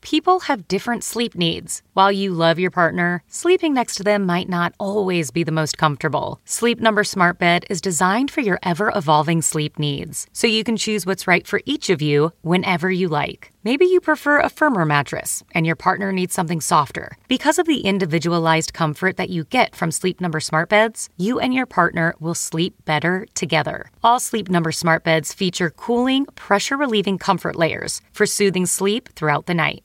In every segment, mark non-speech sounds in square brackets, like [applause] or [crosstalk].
people have different sleep needs. While you love your partner, sleeping next to them might not always be the most comfortable. Sleep Number Smart Bed is designed for your ever evolving sleep needs, so you can choose what's right for each of you whenever you like. Maybe you prefer a firmer mattress and your partner needs something softer. Because of the individualized comfort that you get from Sleep Number smart beds, you and your partner will sleep better together. All Sleep Number smart beds feature cooling, pressure relieving comfort layers for soothing sleep throughout the night.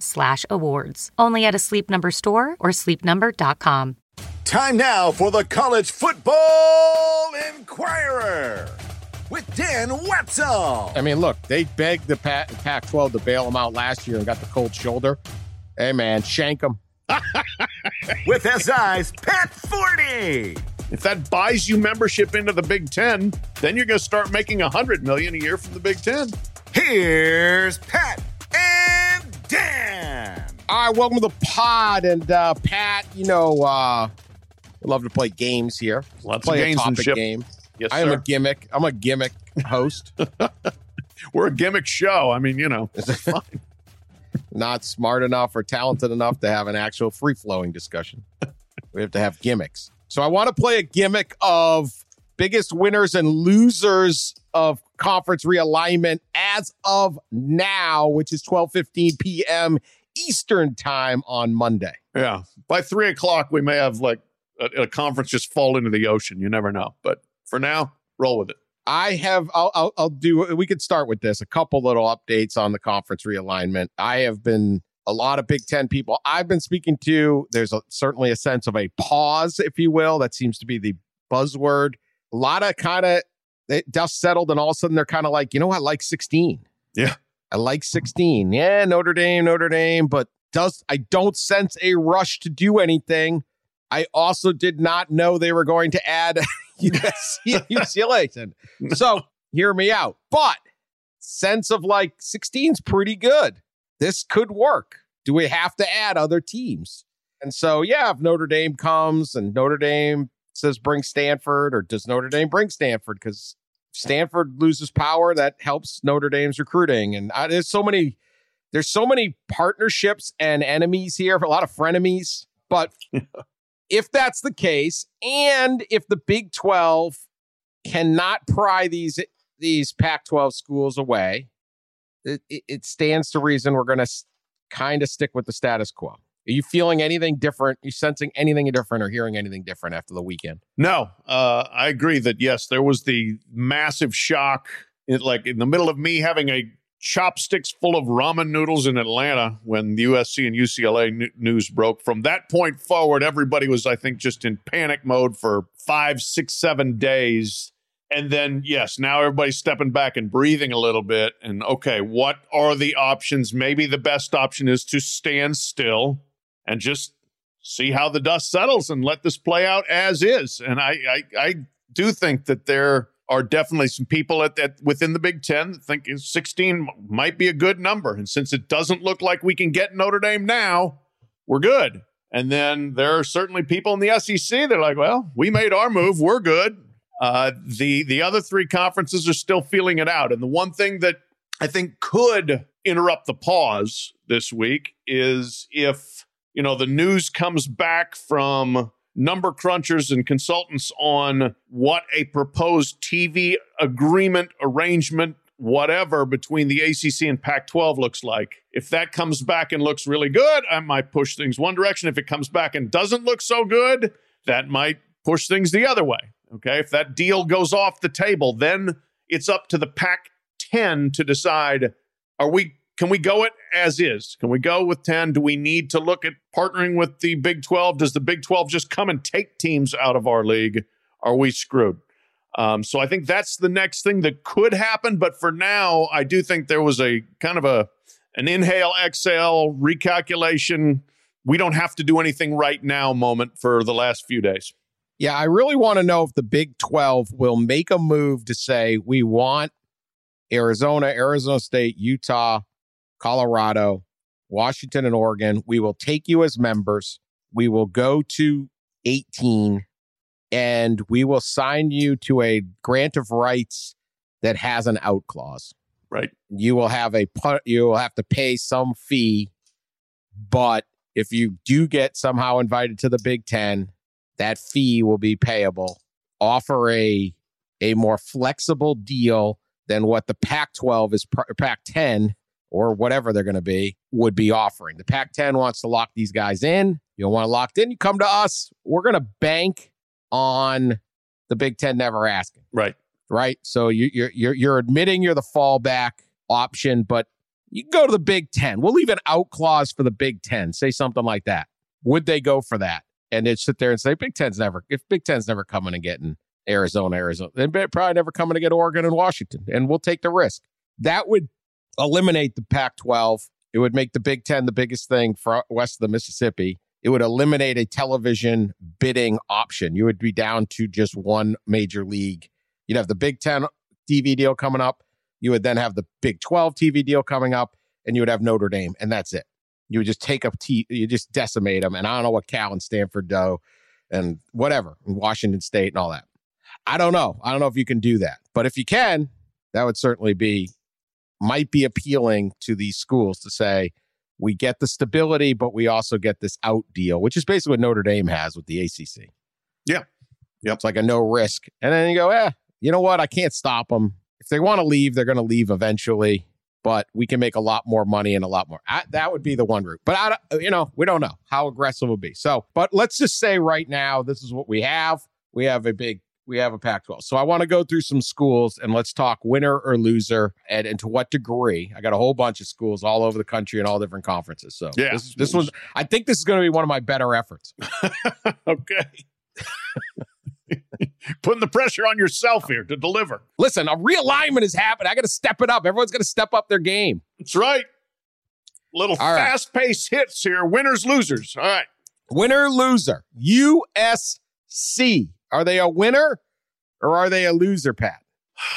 slash awards. Only at a Sleep Number store or sleepnumber.com. Time now for the College Football Inquirer with Dan Wetzel. I mean, look, they begged the Pac 12 to bail them out last year and got the cold shoulder. Hey, man, shank them. [laughs] with SI's Pat Forde. If that buys you membership into the Big Ten, then you're going to start making a hundred million a year from the Big Ten. Here's Pat and Dan. All right, welcome to the pod. And uh, Pat, you know, uh, we love to play games here. Lots play of games a topic game. Yes, I am sir. a gimmick. I'm a gimmick host. [laughs] We're a gimmick show. I mean, you know. [laughs] Not smart enough or talented enough to have an actual free flowing discussion. we have to have gimmicks. So I want to play a gimmick of biggest winners and losers of conference realignment as of now, which is 12:15 p.m. Eastern time on Monday. Yeah. By three o'clock, we may have like a, a conference just fall into the ocean. You never know. But for now, roll with it. I have. I'll, I'll, I'll do. We could start with this. A couple little updates on the conference realignment. I have been a lot of Big Ten people I've been speaking to. There's a, certainly a sense of a pause, if you will. That seems to be the buzzword. A lot of kind of dust settled, and all of a sudden they're kind of like, you know, I like 16. Yeah, I like 16. Yeah, Notre Dame, Notre Dame, but does I don't sense a rush to do anything. I also did not know they were going to add [laughs] UCLA. [laughs] so hear me out. But sense of like 16's pretty good. This could work. Do we have to add other teams? And so, yeah, if Notre Dame comes and Notre Dame says bring Stanford, or does Notre Dame bring Stanford? Because Stanford loses power, that helps Notre Dame's recruiting. And I, there's so many, there's so many partnerships and enemies here, a lot of frenemies. But [laughs] if that's the case, and if the Big 12 cannot pry these these Pac-12 schools away, it, it stands to reason we're going to kind of stick with the status quo. Are you feeling anything different? Are you sensing anything different or hearing anything different after the weekend? No, uh, I agree that yes, there was the massive shock, in, like in the middle of me having a chopsticks full of ramen noodles in Atlanta when the USC and UCLA n- news broke. From that point forward, everybody was, I think, just in panic mode for five, six, seven days. And then, yes, now everybody's stepping back and breathing a little bit. And okay, what are the options? Maybe the best option is to stand still and just see how the dust settles and let this play out as is. And I, I, I do think that there are definitely some people at that within the Big Ten that think 16 might be a good number. And since it doesn't look like we can get Notre Dame now, we're good. And then there are certainly people in the SEC that are like, well, we made our move, we're good. Uh, the the other three conferences are still feeling it out, and the one thing that I think could interrupt the pause this week is if you know the news comes back from number crunchers and consultants on what a proposed TV agreement arrangement whatever between the ACC and Pac 12 looks like. If that comes back and looks really good, I might push things one direction. If it comes back and doesn't look so good, that might push things the other way. Okay. If that deal goes off the table, then it's up to the Pac 10 to decide are we can we go it as is? Can we go with 10? Do we need to look at partnering with the Big 12? Does the Big 12 just come and take teams out of our league? Are we screwed? Um, so I think that's the next thing that could happen. But for now, I do think there was a kind of a an inhale, exhale, recalculation. We don't have to do anything right now moment for the last few days. Yeah, I really want to know if the Big 12 will make a move to say we want Arizona, Arizona State, Utah, Colorado, Washington, and Oregon. We will take you as members. We will go to 18 and we will sign you to a grant of rights that has an out clause. Right. You will have a you will have to pay some fee, but if you do get somehow invited to the Big 10, that fee will be payable. Offer a a more flexible deal than what the Pac-12 is Pac-10 or whatever they're going to be would be offering. The Pac-10 wants to lock these guys in. You don't want to locked in, you come to us. We're going to bank on the Big Ten never asking. Right. Right. So you, you're you're you're admitting you're the fallback option, but you can go to the Big Ten. We'll leave an out clause for the Big Ten. Say something like that. Would they go for that? And they'd sit there and say, Big Ten's never if Big Ten's never coming and getting Arizona, Arizona, they're probably never coming to get Oregon and Washington. And we'll take the risk. That would eliminate the Pac 12. It would make the Big Ten the biggest thing for uh, west of the Mississippi it would eliminate a television bidding option. You would be down to just one major league. You'd have the Big Ten TV deal coming up. You would then have the Big 12 TV deal coming up, and you would have Notre Dame, and that's it. You would just take up, t- you just decimate them. And I don't know what Cal and Stanford do, and whatever, and Washington State and all that. I don't know. I don't know if you can do that, but if you can, that would certainly be might be appealing to these schools to say, we get the stability, but we also get this out deal, which is basically what Notre Dame has with the ACC. Yeah. Yep. It's like a no risk. And then you go, eh, you know what? I can't stop them. If they want to leave, they're going to leave eventually, but we can make a lot more money and a lot more. I, that would be the one route. But I, you know, we don't know how aggressive it would be. So, but let's just say right now, this is what we have. We have a big we have a Pac 12. So I want to go through some schools and let's talk winner or loser and, and to what degree. I got a whole bunch of schools all over the country and all different conferences. So yeah. this, this was, I think this is going to be one of my better efforts. [laughs] okay. [laughs] Putting the pressure on yourself here to deliver. Listen, a realignment is happening. I got to step it up. Everyone's going to step up their game. That's right. Little fast paced hits here. Winners, losers. All right. Winner, loser. USC. Are they a winner or are they a loser, Pat?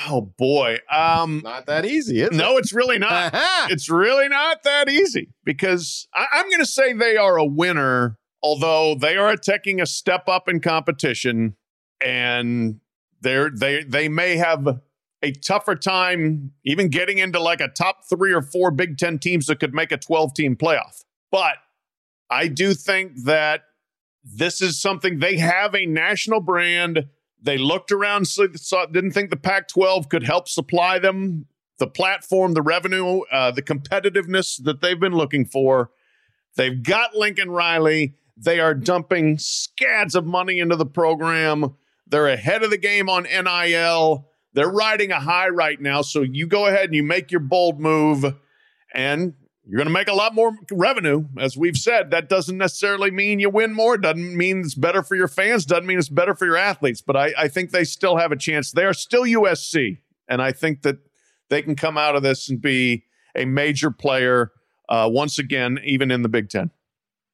Oh boy. Um not that easy, No, it? it's really not. [laughs] it's really not that easy because I, I'm gonna say they are a winner, although they are taking a step up in competition and they're they they may have a tougher time even getting into like a top three or four Big Ten teams that could make a 12 team playoff. But I do think that this is something they have a national brand. They looked around, saw, didn't think the Pac 12 could help supply them the platform, the revenue, uh, the competitiveness that they've been looking for. They've got Lincoln Riley. They are dumping scads of money into the program. They're ahead of the game on NIL. They're riding a high right now. So you go ahead and you make your bold move. And you're going to make a lot more revenue. As we've said, that doesn't necessarily mean you win more. Doesn't mean it's better for your fans. Doesn't mean it's better for your athletes. But I, I think they still have a chance. They are still USC. And I think that they can come out of this and be a major player uh, once again, even in the Big Ten.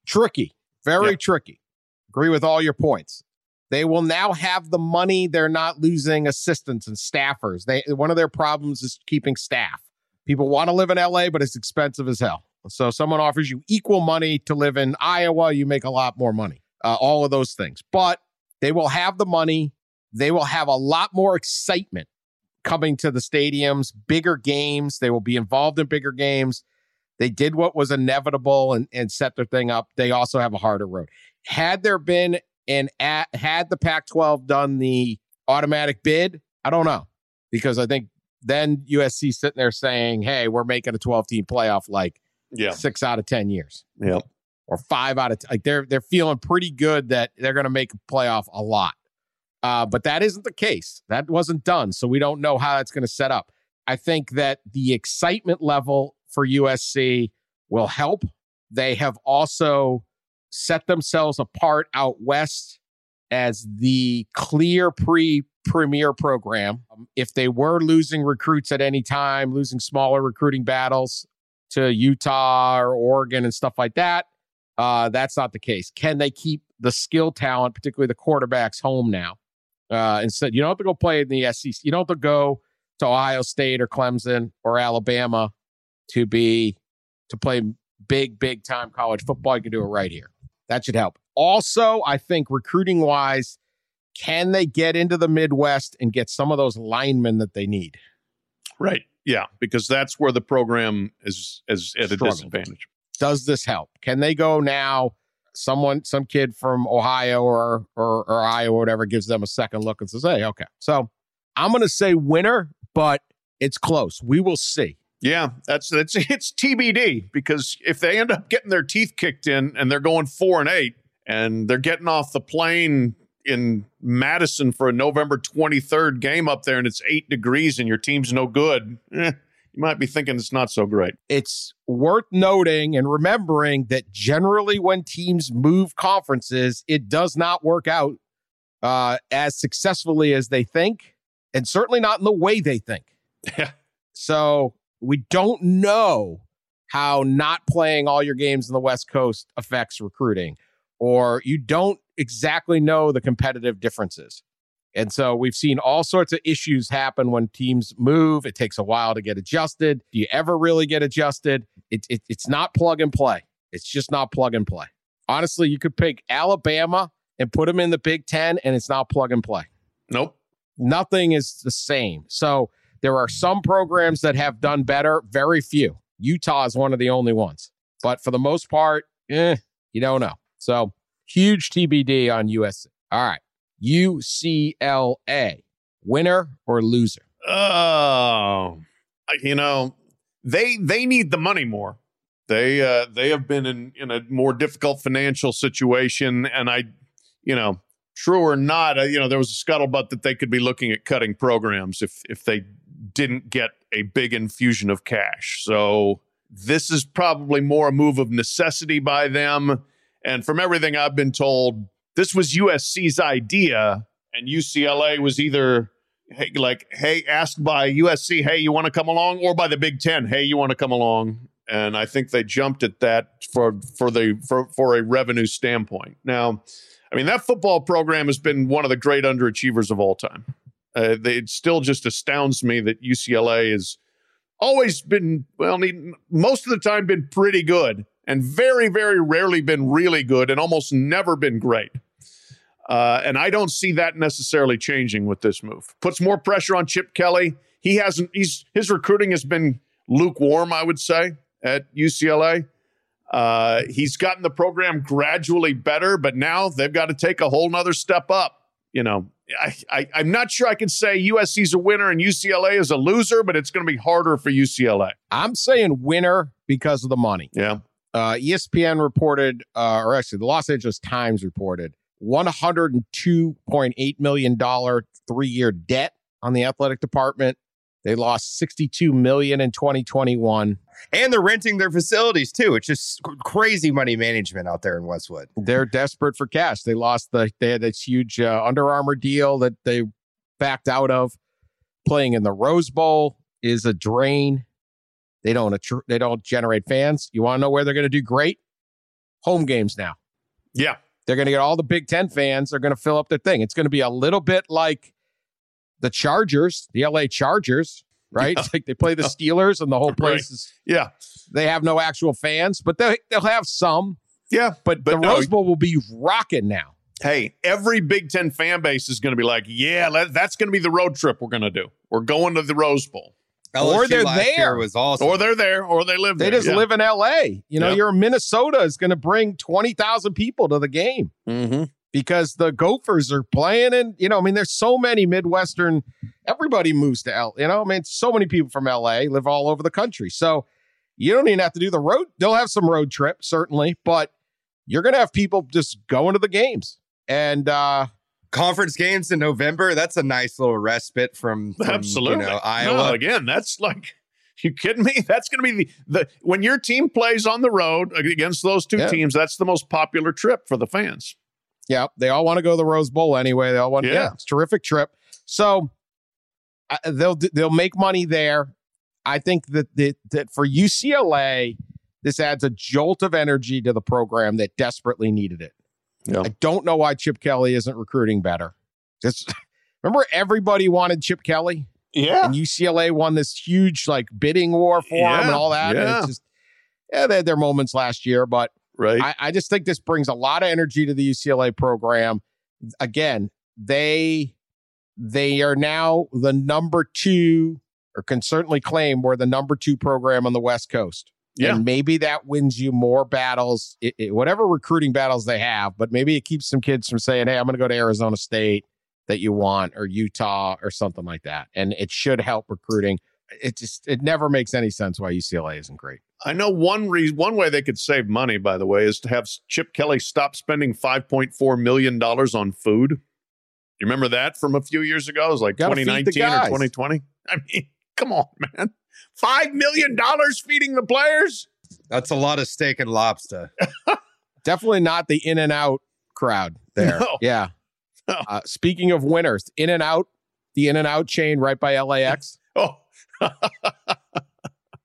Tricky. Very yeah. tricky. Agree with all your points. They will now have the money. They're not losing assistants and staffers. They one of their problems is keeping staff. People want to live in LA, but it's expensive as hell. So someone offers you equal money to live in Iowa, you make a lot more money. Uh, all of those things. But they will have the money. they will have a lot more excitement coming to the stadiums, bigger games. They will be involved in bigger games. They did what was inevitable and, and set their thing up. They also have a harder road. Had there been an at, had the Pac 12 done the automatic bid, I don't know. Because I think then USC sitting there saying, hey, we're making a 12 team playoff like Yeah. six out of 10 years Yeah. or five out of t- like they're they're feeling pretty good that they're going to make a playoff a lot. Uh, but that isn't the case. That wasn't done, so we don't know how that's going to set up. I think that the excitement level for USC will help. They have also set themselves apart out west as the clear pre premier program. Um, If they were losing recruits at any time, losing smaller recruiting battles to Utah or Oregon and stuff like that, uh, that's not the case. Can they keep the skill talent, particularly the quarterbacks, home now? Uh, instead, you don't have to go play in the SEC. You don't have to go to Ohio State or Clemson or Alabama to be to play big, big time college football. You can do it right here. That should help. Also, I think recruiting wise, can they get into the Midwest and get some of those linemen that they need? Right. Yeah. Because that's where the program is is at a disadvantage. does this help? Can they go now? Someone, some kid from Ohio or or, or Iowa, or whatever, gives them a second look and says, "Hey, okay." So I'm going to say winner, but it's close. We will see. Yeah, that's that's [laughs] it's TBD because if they end up getting their teeth kicked in and they're going four and eight and they're getting off the plane in Madison for a November 23rd game up there and it's eight degrees and your team's no good, eh, you might be thinking it's not so great. It's worth noting and remembering that generally, when teams move conferences, it does not work out uh, as successfully as they think, and certainly not in the way they think. Yeah. So we don't know how not playing all your games in the West Coast affects recruiting, or you don't exactly know the competitive differences. And so we've seen all sorts of issues happen when teams move. It takes a while to get adjusted. Do you ever really get adjusted? It, it, it's not plug and play. It's just not plug and play. Honestly, you could pick Alabama and put them in the Big Ten, and it's not plug and play Nope. nothing is the same. So there are some programs that have done better, very few. Utah is one of the only ones. But for the most part, eh, you don't know. So huge TBD on USC. All right. UCLA, winner or loser? Oh, you know, they they need the money more. They uh, they have been in in a more difficult financial situation, and I, you know, true or not, uh, you know, there was a scuttlebutt that they could be looking at cutting programs if if they didn't get a big infusion of cash. So this is probably more a move of necessity by them. And from everything I've been told, this was USC's idea, and UCLA was either hey, like, hey, asked by USC, hey, you want to come along, or by the Big Ten, hey, you want to come along. And I think they jumped at that for for the for for a revenue standpoint. Now, I mean, that football program has been one of the great underachievers of all time. Uh, they, it still just astounds me that UCLA has always been well, most of the time been pretty good, and very very rarely been really good, and almost never been great. Uh, and I don't see that necessarily changing with this move. Puts more pressure on Chip Kelly. He hasn't. He's his recruiting has been lukewarm, I would say, at UCLA. Uh, he's gotten the program gradually better, but now they've got to take a whole nother step up. You know, I, I I'm not sure I can say USC's a winner and UCLA is a loser, but it's going to be harder for UCLA. I'm saying winner because of the money. Yeah, Uh, ESPN reported, uh, or actually, the Los Angeles Times reported $102.8 million three year debt on the athletic department. They lost 62 million in 2021. and they're renting their facilities too. It's just crazy money management out there in Westwood. They're desperate for cash. They lost the, they had this huge uh, Under Armour deal that they backed out of. Playing in the Rose Bowl is a drain. They don't, attr- they don't generate fans. You want to know where they're going to do great? Home games now. yeah, They're going to get all the Big Ten fans. They're going to fill up their thing. It's going to be a little bit like the Chargers, the LA Chargers, right? Yeah. It's like they play the [laughs] Steelers and the whole place is, yeah, they have no actual fans, but they, they'll have some. yeah. But, But the no, Rose Bowl will be rocking now. Hey, every Big Ten fan base is going to be like, yeah, that's going to be the road trip we're going to do. We're going to the Rose Bowl. Or they're last year there. was awesome. Or they're there, or they live there. They there. just live in L.A. You know, Yeah. you're Minnesota is going to bring twenty thousand people to the game. Mm-hmm. because the Gophers are playing and you know, I mean, there's so many Midwestern, everybody moves to L, you know, I mean, so many people from LA live all over the country. So you don't even have to do the road. They'll have some road trip, certainly, but you're gonna have people just going to the games. And uh Conference games in November. That's a nice little respite from, from Absolutely. you know, No, Iowa. again, that's like, you kidding me? [laughs] That's going to be the, the, when your team plays on the road against those two Yeah. teams, that's the most popular trip for the fans. yeah, they all want to go to the Rose Bowl anyway. They all want Yeah. yeah, it's a terrific trip. So uh, they'll they'll make money there. I think that that, that for UCLA, this adds a jolt of energy to the program that desperately needed it. Yeah. I don't know why Chip Kelly isn't recruiting better. Just [laughs] remember, everybody wanted Chip Kelly, Yeah. and UCLA won this huge like bidding war for him and all that. And yeah. it's just yeah, they had their moments last year, but Right. I, I just think this brings a lot of energy to the UCLA program. Again, they they are now the number two, or can certainly claim we're the number two program on the West Coast. Yeah. And maybe that wins you more battles, it, it- whatever recruiting battles they have, but maybe it keeps some kids from saying, Hey, I'm going to go to Arizona State that you want, or Utah, or something like that. And it should help recruiting. It just, it never makes any sense why UCLA isn't great. I know one reason, one way they could save money, by the way, is to have Chip Kelly stop spending five point four million dollars on food. You remember that from a few years ago? It was like Gotta 2019 or 2020. I mean, [laughs] come on, man. Five million dollars feeding the players? That's a lot of steak and lobster. [laughs] Definitely not the in and out crowd there. No. Yeah. No. Uh, speaking of winners, in and out, the in and out chain right by LAX. [laughs] Oh,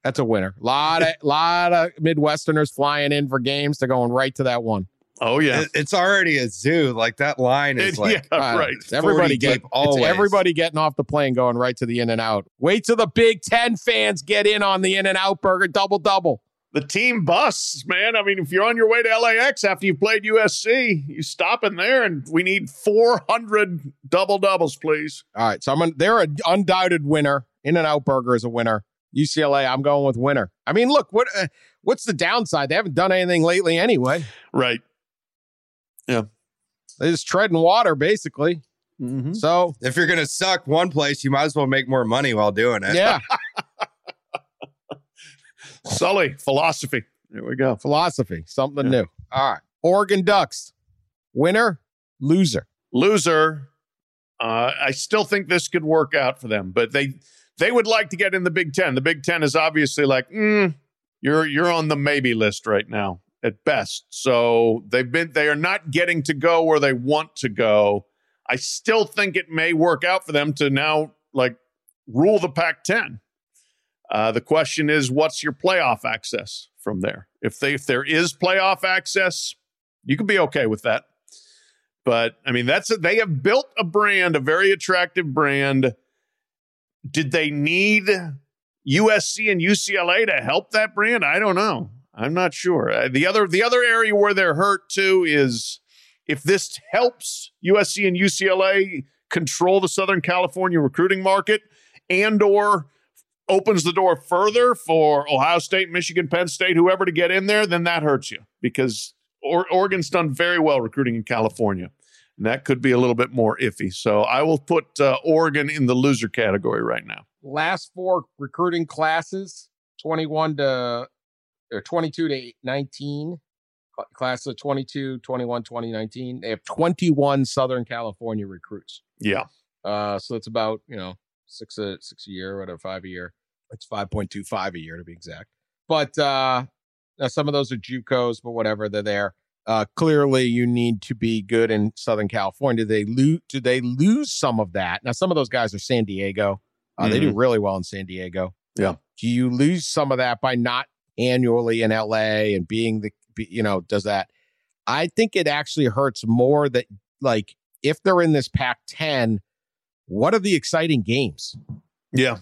That's a winner. Lot of lot of Midwesterners flying in for games. They're going right to that one. Oh yeah. It- it's already a zoo. Like that line is It- like yeah, Uh, right. it's Everybody 40 get it's always. everybody getting off the plane going right to the in and out. Wait till the Big Ten fans get in on the in and out burger double double. The team bus, man. I mean, if you're on your way to LAX after you've played USC, you stop in there, and we need 400 double doubles, please. All right, so I'm an, they're an undoubted winner. In and Out Burger is a winner. UCLA, I'm going with winner. I mean, look what uh, what's the downside? They haven't done anything lately anyway. Right. They're just treading water basically. Mm-hmm. So if you're gonna suck one place, you might as well make more money while doing it. yeah, [laughs] Sully, philosophy. There we go. philosophy, something Yeah. new. All right, Oregon Ducks, winner, loser. Loser. Uh, I still think this could work out for them, but they they would like to get in the Big Ten. The Big Ten is obviously like, mm, you're you're on the maybe list right now at best. So they've been they are not getting to go where they want to go. I still think it may work out for them to now like rule the Pac-10. Uh, the question is, what's your playoff access from there? If they if there is playoff access, you could be okay with that. But I mean, that's a, they have built a brand, a very attractive brand. Did they need USC and UCLA to help that brand? I don't know. I'm not sure. Uh, the other the other area where they're hurt too is if this helps USC and UCLA control the Southern California recruiting market and or opens the door further for Ohio State, Michigan, Penn State, whoever to get in there, then that hurts you because or- Oregon's done very well recruiting in California. And that could be a little bit more iffy. So I will put uh, Oregon in the loser category right now. Last four recruiting classes, 21 to or 22 to 19. cl- Class of 22, 21, 2019. They have 21 Southern California recruits. Yeah. Uh, so it's about you know six a six a year, whatever, five a year. It's five point two five a year to be exact. But uh, now some of those are JUCOs, but whatever, they're there. Uh, clearly, you need to be good in Southern California. Do they lose? Do they lose some of that? Now, some of those guys are San Diego. Uh, They do really well in San Diego. Yeah. Do you lose some of that by not annually in LA and being the you know does that? I think it actually hurts more that like if they're in this Pac-10, what are the exciting games? Yeah.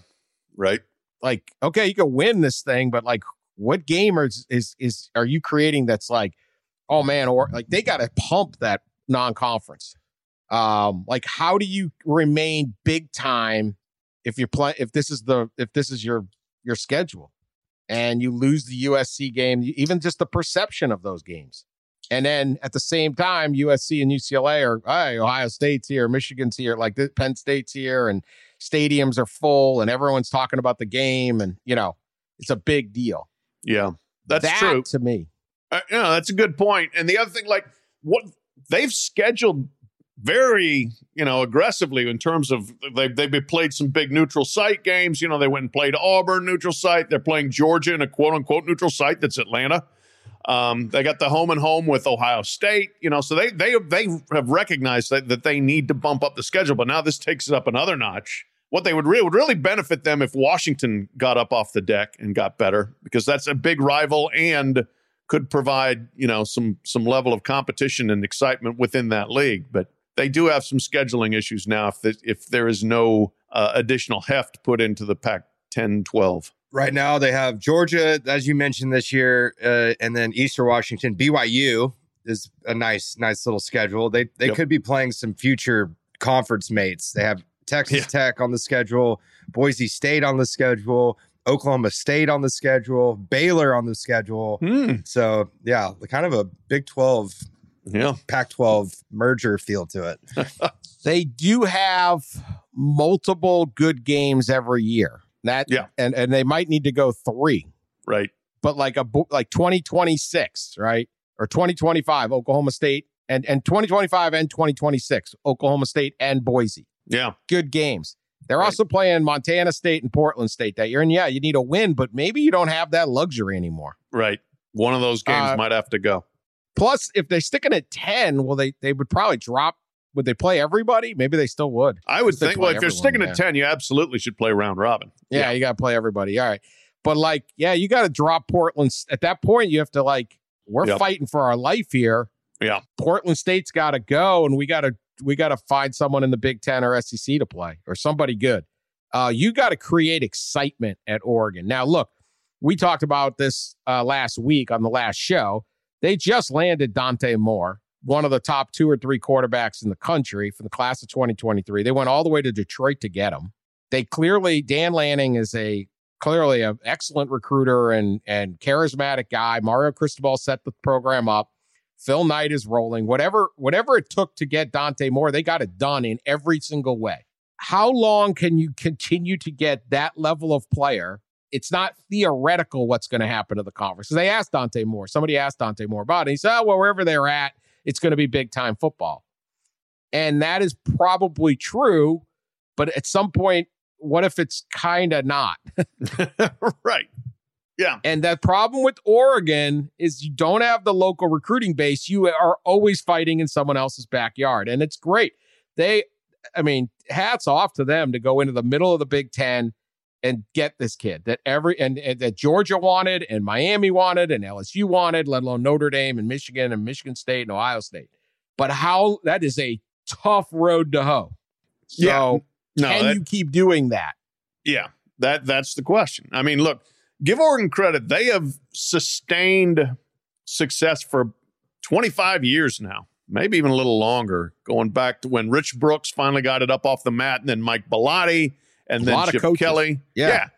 Right. Like, okay, you can win this thing, but like, what game is is is are you creating that's like, oh man, or like they got to pump that non-conference. Um, like how do you remain big time if you're playing if this is the if this is your your schedule and you lose the USC game, even just the perception of those games. And then at the same time, USC and UCLA are, hey, Ohio State's here, Michigan's here, like the Penn State's here, and stadiums are full, and everyone's talking about the game, and you know, it's a big deal. Yeah, that's that, true. to me. Uh, know, that's a good point. And the other thing, like what they've scheduled very, you know, aggressively in terms of they've they've played some big neutral site games. You know, they went and played Auburn neutral site. They're playing Georgia in a quote unquote neutral site that's Atlanta. Um, they got the home and home with Ohio State, you know, so they they they have recognized that, that they need to bump up the schedule. But now this takes it up another notch. What they would really would really benefit them if Washington got up off the deck and got better, because that's a big rival and could provide you know some some level of competition and excitement within that league. But they do have some scheduling issues now if the, if there is no uh, additional heft put into the Pac 10 12. Right now, they have Georgia, as you mentioned this year, uh, and then Eastern Washington. BYU is a nice, nice little schedule. They they Yep. could be playing some future conference mates. They have Texas Yeah. Tech on the schedule, Boise State on the schedule, Oklahoma State on the schedule, Baylor on the schedule. Hmm. So yeah, kind of a Big Twelve, Yeah. Pac twelve merger feel to it. [laughs] They do have multiple good games every year. That Yeah. and and they might need to go three. Right. but like a like 2026, right? Or 2025, Oklahoma State and and 2025 and 2026, Oklahoma State and Boise. Yeah. Good games. They're Right. also playing Montana State and Portland State that year. And yeah, you need a win, but maybe you don't have that luxury anymore. Right. One of those games Uh, might have to go. Plus, if they stick it at 10, well, they they would probably drop. Would they play everybody? Maybe they still would. I would think, well, if you're sticking yeah. at 10, you absolutely should play round robin. Yeah, you got to play everybody. All right. But like, yeah, you got to drop Portland. At that point, you have to like, we're Yep. fighting for our life here. Yeah. Portland State's got to go, and we got to we got to find someone in the Big Ten or SEC to play or somebody good. Uh, you got to create excitement at Oregon. Now, look, we talked about this uh, last week on the last show. They just landed Dante Moore, one of the top two or three quarterbacks in the country from the class of 2023. They went all the way to Detroit to get him. They clearly Dan Lanning is a clearly an excellent recruiter and and charismatic guy. Mario Cristobal set the program up. Phil Knight is rolling. Whatever whatever it took to get Dante Moore, they got it done in every single way. How long can you continue to get that level of player? It's not theoretical what's going to happen to the conference. they asked Dante Moore. Somebody asked Dante Moore about it. He said, oh, well, wherever they're at, it's going to be big time football. And that is probably true. But at some point, what if it's kind of not? [laughs] right. Yeah. And the problem with Oregon is you don't have the local recruiting base. You are always fighting in someone else's backyard. And it's great. They, I mean, hats off to them to go into the middle of the Big Ten and get this kid that every and, and that Georgia wanted and Miami wanted and LSU wanted, let alone Notre Dame and Michigan and Michigan State and Ohio State. But how that is a tough road to hoe. So Yeah. No, can that- you keep doing that? Yeah, that that's the question. I mean, look, give Oregon credit; they have sustained success for 25 years now, maybe even a little longer, going back to when Rich Brooks finally got it up off the mat, and then Mike Bellotti, and A then Chip. Kelly. Yeah.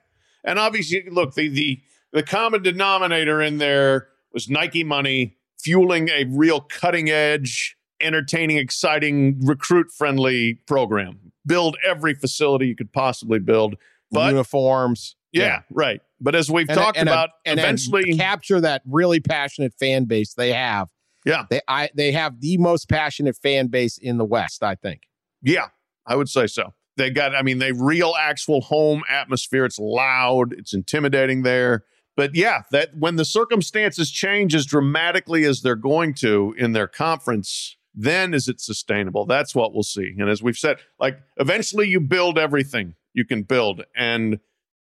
and obviously, look the the the common denominator in there was Nike money fueling a real cutting edge, entertaining, exciting, recruit friendly program. Build every facility you could possibly build. But Uniforms. yeah, right. But as we've And a- talked and a- about, and then eventually, capture that really passionate fan base they have. Yeah. They I they have the most passionate fan base in the West, I think. yeah, I would say so. They got, I mean, they real actual home atmosphere. It's loud, it's intimidating there. But yeah, that when the circumstances change as dramatically as they're going to in their conference, then is it sustainable? That's what we'll see. And as we've said, like eventually you build everything you can build and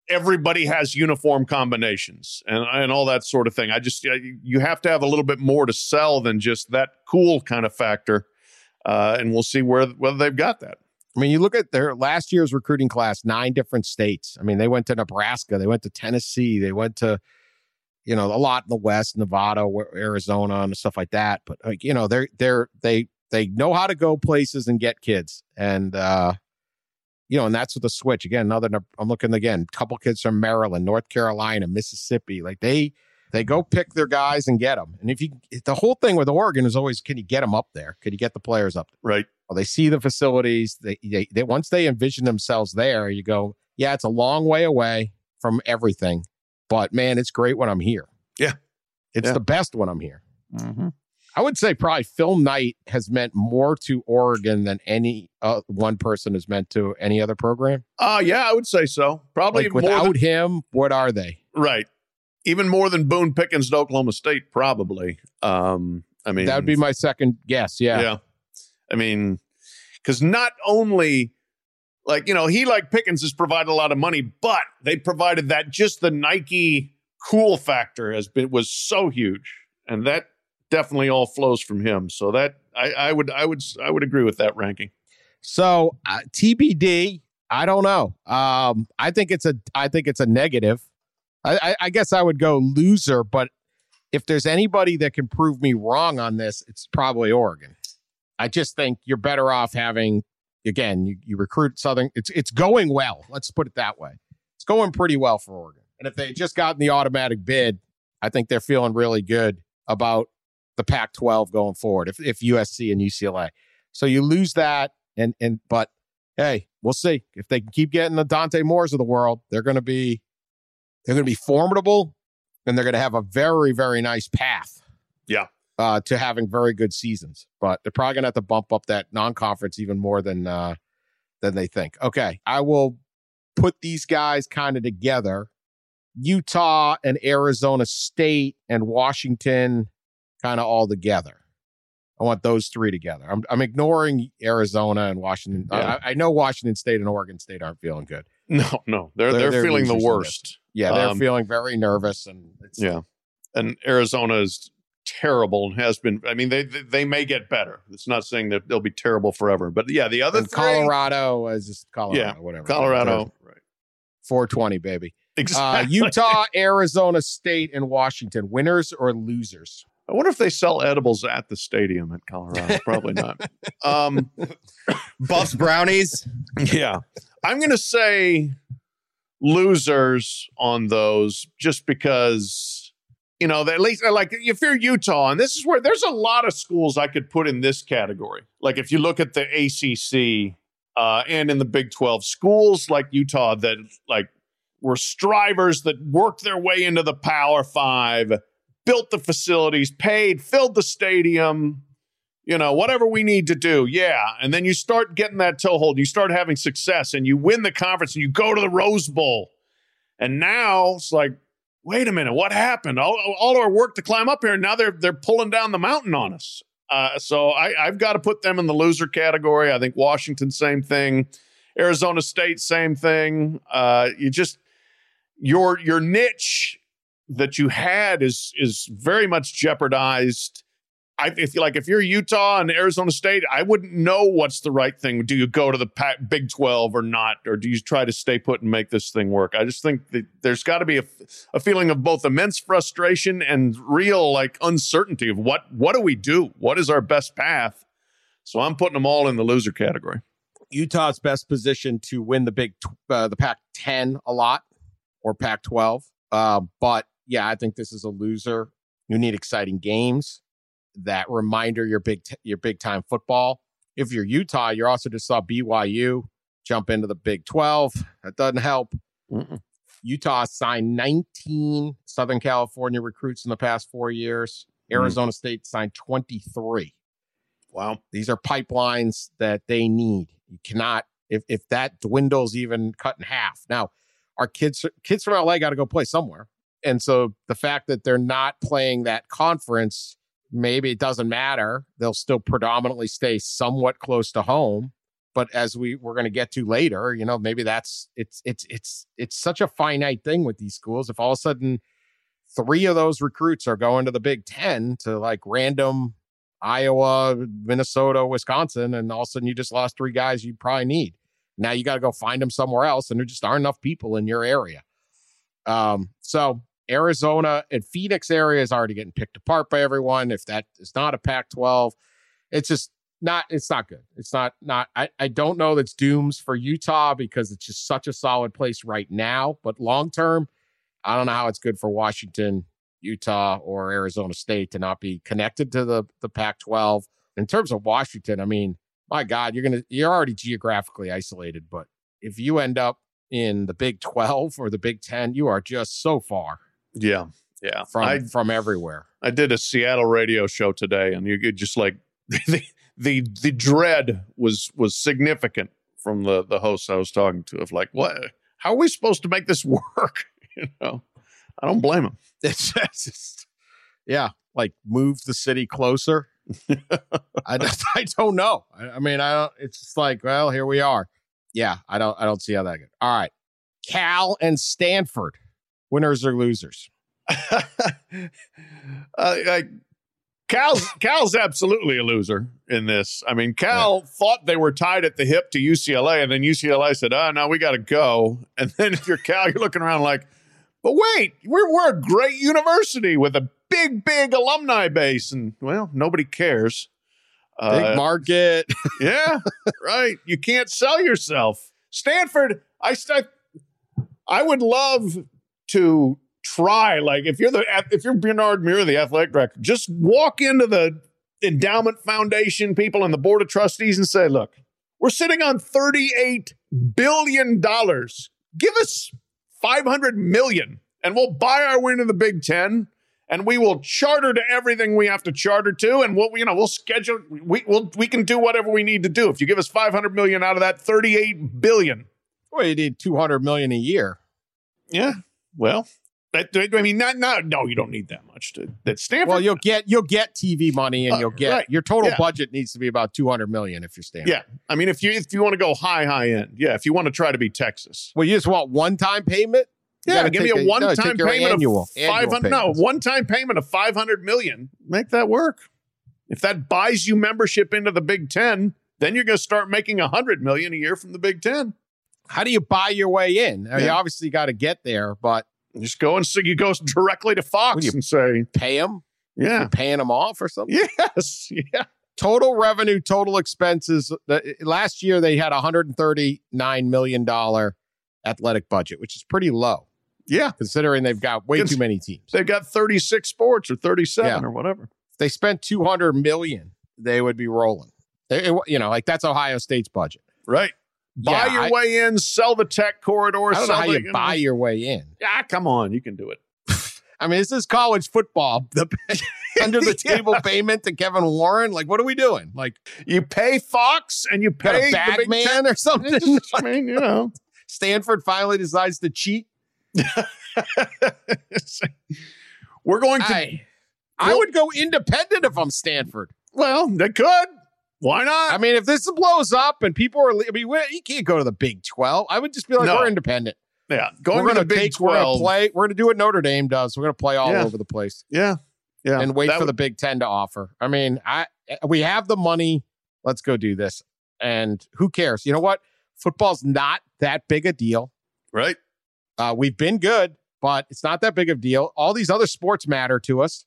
everybody has uniform combinations and, and all that sort of thing. I just, you have to have a little bit more to sell than just that cool kind of factor. Uh, and we'll see where whether they've got that. I mean, you look at their last year's recruiting class, nine different states. I mean, they went to Nebraska, they went to Tennessee, they went to, you know, a lot in the West, Nevada, Arizona, and stuff like that. But like, you know, they're they're they They know how to go places and get kids. And, uh, you know, and that's with the switch. Again, another, I'm looking again, couple kids from Maryland, North Carolina, Mississippi. Like they, they go pick their guys and get them. And if you, the whole thing with Oregon is always, can you get them up there? Can you get the players up? There? Right. Well, they see the facilities. They, they, they, once they envision themselves there, you go, yeah, it's a long way away from everything, but man, it's great when I'm here. Yeah. It's Yeah. the best when I'm here. Mm-hmm. I would say probably Phil Knight has meant more to Oregon than any uh, one person has meant to any other program. Uh, yeah, I would say so. Probably Like more without than, him, what are they? right. Even more than Boone Pickens to Oklahoma State, probably. Um, I mean, That would be my second guess. Yeah. yeah. I mean, because not only like you know he like Pickens has provided a lot of money, but they provided that just the Nike cool factor has been was so huge, and that definitely all flows from him. So that I, I would I would I would agree with that ranking. So uh, TBD. I don't know. Um, I think it's a. I think it's a negative. I, I, I guess I would go loser, but if there's anybody that can prove me wrong on this, it's probably Oregon. I just think you're better off having again. You, you recruit Southern. It's it's going well. Let's put it that way. It's going pretty well for Oregon. And if they just gotten the automatic bid, I think they're feeling really good about the Pac-12 going forward. If if USC and UCLA, so you lose that, and and but hey, we'll see if they can keep getting the Dante Moores of the world. They're going to be they're going to be formidable, and they're going to have a very very nice path. Yeah. Uh, to having very good seasons, but they're probably going to have to bump up that non-conference even more than uh, than they think. Okay, I will put these guys kind of together. Utah and Arizona State and Washington kind of all together. I want those three together. I'm, I'm ignoring Arizona and Washington. Yeah. I, I know Washington State and Oregon State aren't feeling good. [laughs] No, no, they're They're- they're, they're feeling the worst. Yeah, they're Um, feeling very nervous and it's, Yeah, and Arizona is terrible and has been. I mean, they they, they may get better. It's not saying that they'll be terrible forever, but yeah, the other three, Colorado is just Colorado, Yeah, whatever. Colorado, right? 420, baby. Uh, Exactly. Utah, [laughs] Arizona State, and Washington. Winners or losers? I wonder if they sell edibles at the stadium at Colorado. Probably not. Um, [laughs] Buffs brownies. yeah, I'm going to say losers on those, just because you know at least like if you're Utah, and this is where there's a lot of schools I could put in this category. Like if you look at the ACC uh, and in the Big 12, schools like Utah that like were strivers that worked their way into the Power Five, built the facilities, paid, filled the stadium, you know, whatever we need to do. Yeah. And then you start getting that toehold, you start having success, and you win the conference and you go to the Rose Bowl. And now it's like, wait a minute, what happened? All, all our work to climb up here, and now they're they're pulling down the mountain on us. Uh, so I, I've got to put them in the loser category. I think Washington, same thing. Arizona State, same thing. Uh, you just your your niche that you had is is very much jeopardized. I if like if you're Utah and Arizona State, I wouldn't know what's the right thing. Do you go to the Pac- Big Twelve or not, or do you try to stay put and make this thing work? I just think that there's got to be a, a feeling of both immense frustration and real like uncertainty of what what do we do? What is our best path? So I'm putting them all in the loser category. Utah's best position to win the Big uh, the Pac-10 a lot or Pac-12. Uh, but yeah, I think this is a loser. You need exciting games that reminder your big t- your big time football. If you're Utah, you also just saw BYU jump into the Big 12. That doesn't help. Mm-mm. Utah signed 19 Southern California recruits in the past four years. Mm. Arizona State signed 23 Wow. these are pipelines that they need. You cannot if if that dwindles even cut in half. Now, our kids kids from LA got to go play somewhere. And so the fact that they're not playing that conference, maybe it doesn't matter. They'll still predominantly stay somewhat close to home. But as we we're going to get to later, you know, maybe that's it's it's it's it's such a finite thing with these schools. If all of a sudden three of those recruits are going to the Big Ten to like random Iowa, Minnesota, Wisconsin, and all of a sudden you just lost three guys you probably need. Now you got to go find them somewhere else, and there just aren't enough people in your area. Um, so Arizona and Phoenix area is already getting picked apart by everyone. If that is not a Pac 12, it's just not it's not good. It's not not I, I don't know that's dooms for Utah because it's just such a solid place right now. But long term, I don't know how it's good for Washington, Utah, or Arizona State to not be connected to the the Pac-12. In terms of Washington, I mean, my God, you're gonna you're already geographically isolated, but if you end up in the Big 12 or the Big 10, you are just so far Yeah. Yeah. from I, from everywhere. I did a Seattle radio show today, and you could just like [laughs] the the the dread was was significant from the the hosts I was talking to of like what how are we supposed to make this [laughs] work? [laughs] you know, I don't blame them. It's just, yeah, like move the city closer. I, just- I don't know. I, I mean, I don't, it's just like, well, here we are. Yeah, I don't I don't see how that good. All right. Cal and Stanford. Winners or losers? [laughs] uh, like Cal's Cal's absolutely a loser in this. I mean, Cal thought they were tied at the hip to UCLA, and then UCLA said, "Oh, no, we got to go." [laughs] And then if you're Cal, you're looking around like, "But wait, we're we're a great university with a big, big alumni base, and well, nobody cares." Big Uh, market. [laughs] yeah, right. You can't sell yourself. Stanford, I st- I would love to try. Like if you're the if you're Bernard Muir, the athletic director, just walk into the endowment foundation people and the board of trustees and say, look, we're sitting on 38 billion dollars. Give us 500 million and we'll buy our way into the Big Ten and we will charter to everything we have to charter to, and we'll you know we'll schedule we will we can do whatever we need to do. If you give us five hundred million out of that thirty eight billion, well, you need 200 million a year. yeah, well, that, I mean, not not no, you don't need that much to that Stanford. Well, you'll get you'll get TV money and Uh, you'll get right. your total Yeah. budget needs to be about 200 million if you're Stanford. yeah, I mean, if you if you want to go high high end, yeah, if you want to try to be Texas, Well, you just want one time payment? You yeah, give me a one time your payment annual, of five hundred. No, one time payment of five hundred million. Make that work. If that buys you membership into the Big Ten, then you're going to start making a hundred million a year from the Big Ten. How do you buy your way in? I mean, Yeah. obviously you got to get there, but Just go and so you go directly to Fox you- and say, pay them. yeah, You're paying them off or something. yes, [laughs] yeah, Total revenue, total expenses. The, last year they had a 139 million dollar athletic budget, which is pretty low yeah. considering they've got way too many teams. They've got 36 sports or 37 Yeah. or whatever. If they spent 200 million, they would be rolling. They- it- you know, like that's Ohio State's budget. Right. Buy Yeah, your I- way in, sell the tech corridor. I don't know how you buy your way in. Ah, come on, you can do it. [laughs] I mean, this is college football. [laughs] The [laughs] under the table Yeah. payment to Kevin Warren. Like, what are we doing? Like, You pay Fox and you pay a the Big man Ten. or something? I mean, you know. Stanford finally decides to cheat. We're going to, I, I would go independent if I'm Stanford. well, they could. Why not? I mean, if this blows up and people are, I mean, you can't go to the Big 12. I would just be like, No. we're independent. yeah, going we're to the Big take, we're going 12. to play, we're going to do what Notre Dame does. We're going to play all Yeah. over the place Yeah. Yeah. and wait That for the Big 10 to offer. I mean, I we have the money. Let's go do this. And who cares? You know what? Football's not that big a deal. Right. Uh, we've been good, but it's not that big of a deal. All these other sports matter to us.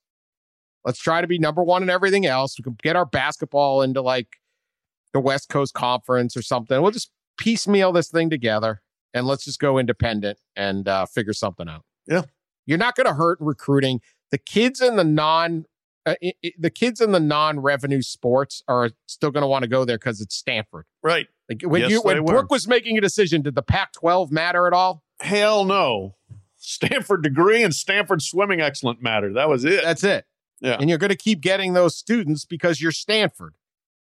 Let's try to be number one in everything else. We can get our basketball into like the West Coast Conference or something. We'll just piecemeal this thing together and let's just go independent and uh, figure something out. Yeah. You're not going to hurt recruiting. The kids in the non uh, i- i- the kids in the non-revenue sports are still going to want to go there because it's Stanford. Right. Like when Yes, you when were. Was making a decision, did the Pac-12 matter at all? Hell no. Stanford degree and Stanford swimming excellent matter. That was it. That's it. Yeah. And you're going to keep getting those students because you're Stanford.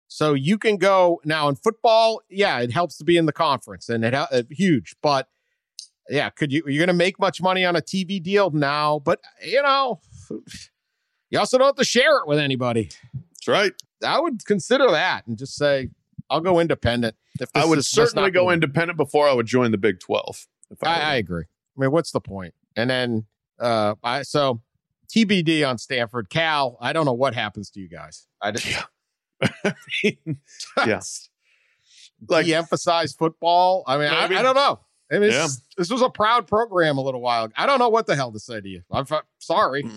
So you can go now in football. Yeah, it helps to be in the conference and it uh, huge. But yeah, could you? You're going to make much money on a TV deal now, but you know, you also don't have to share it with anybody. That's right. I would consider that and just say, I'll go independent. If I would is certainly go independent before I would join the Big 12. If I, I, I agree. I mean, what's the point? And then, uh, I so TBD on Stanford, Cal. I don't know what happens to you guys. I just, Yeah. [laughs] like, de-emphasize football. I mean, I, Maybe. I don't know. I mean, Yeah. this, this was a proud program a little while ago. I don't know what the hell to say to you. I'm f- sorry.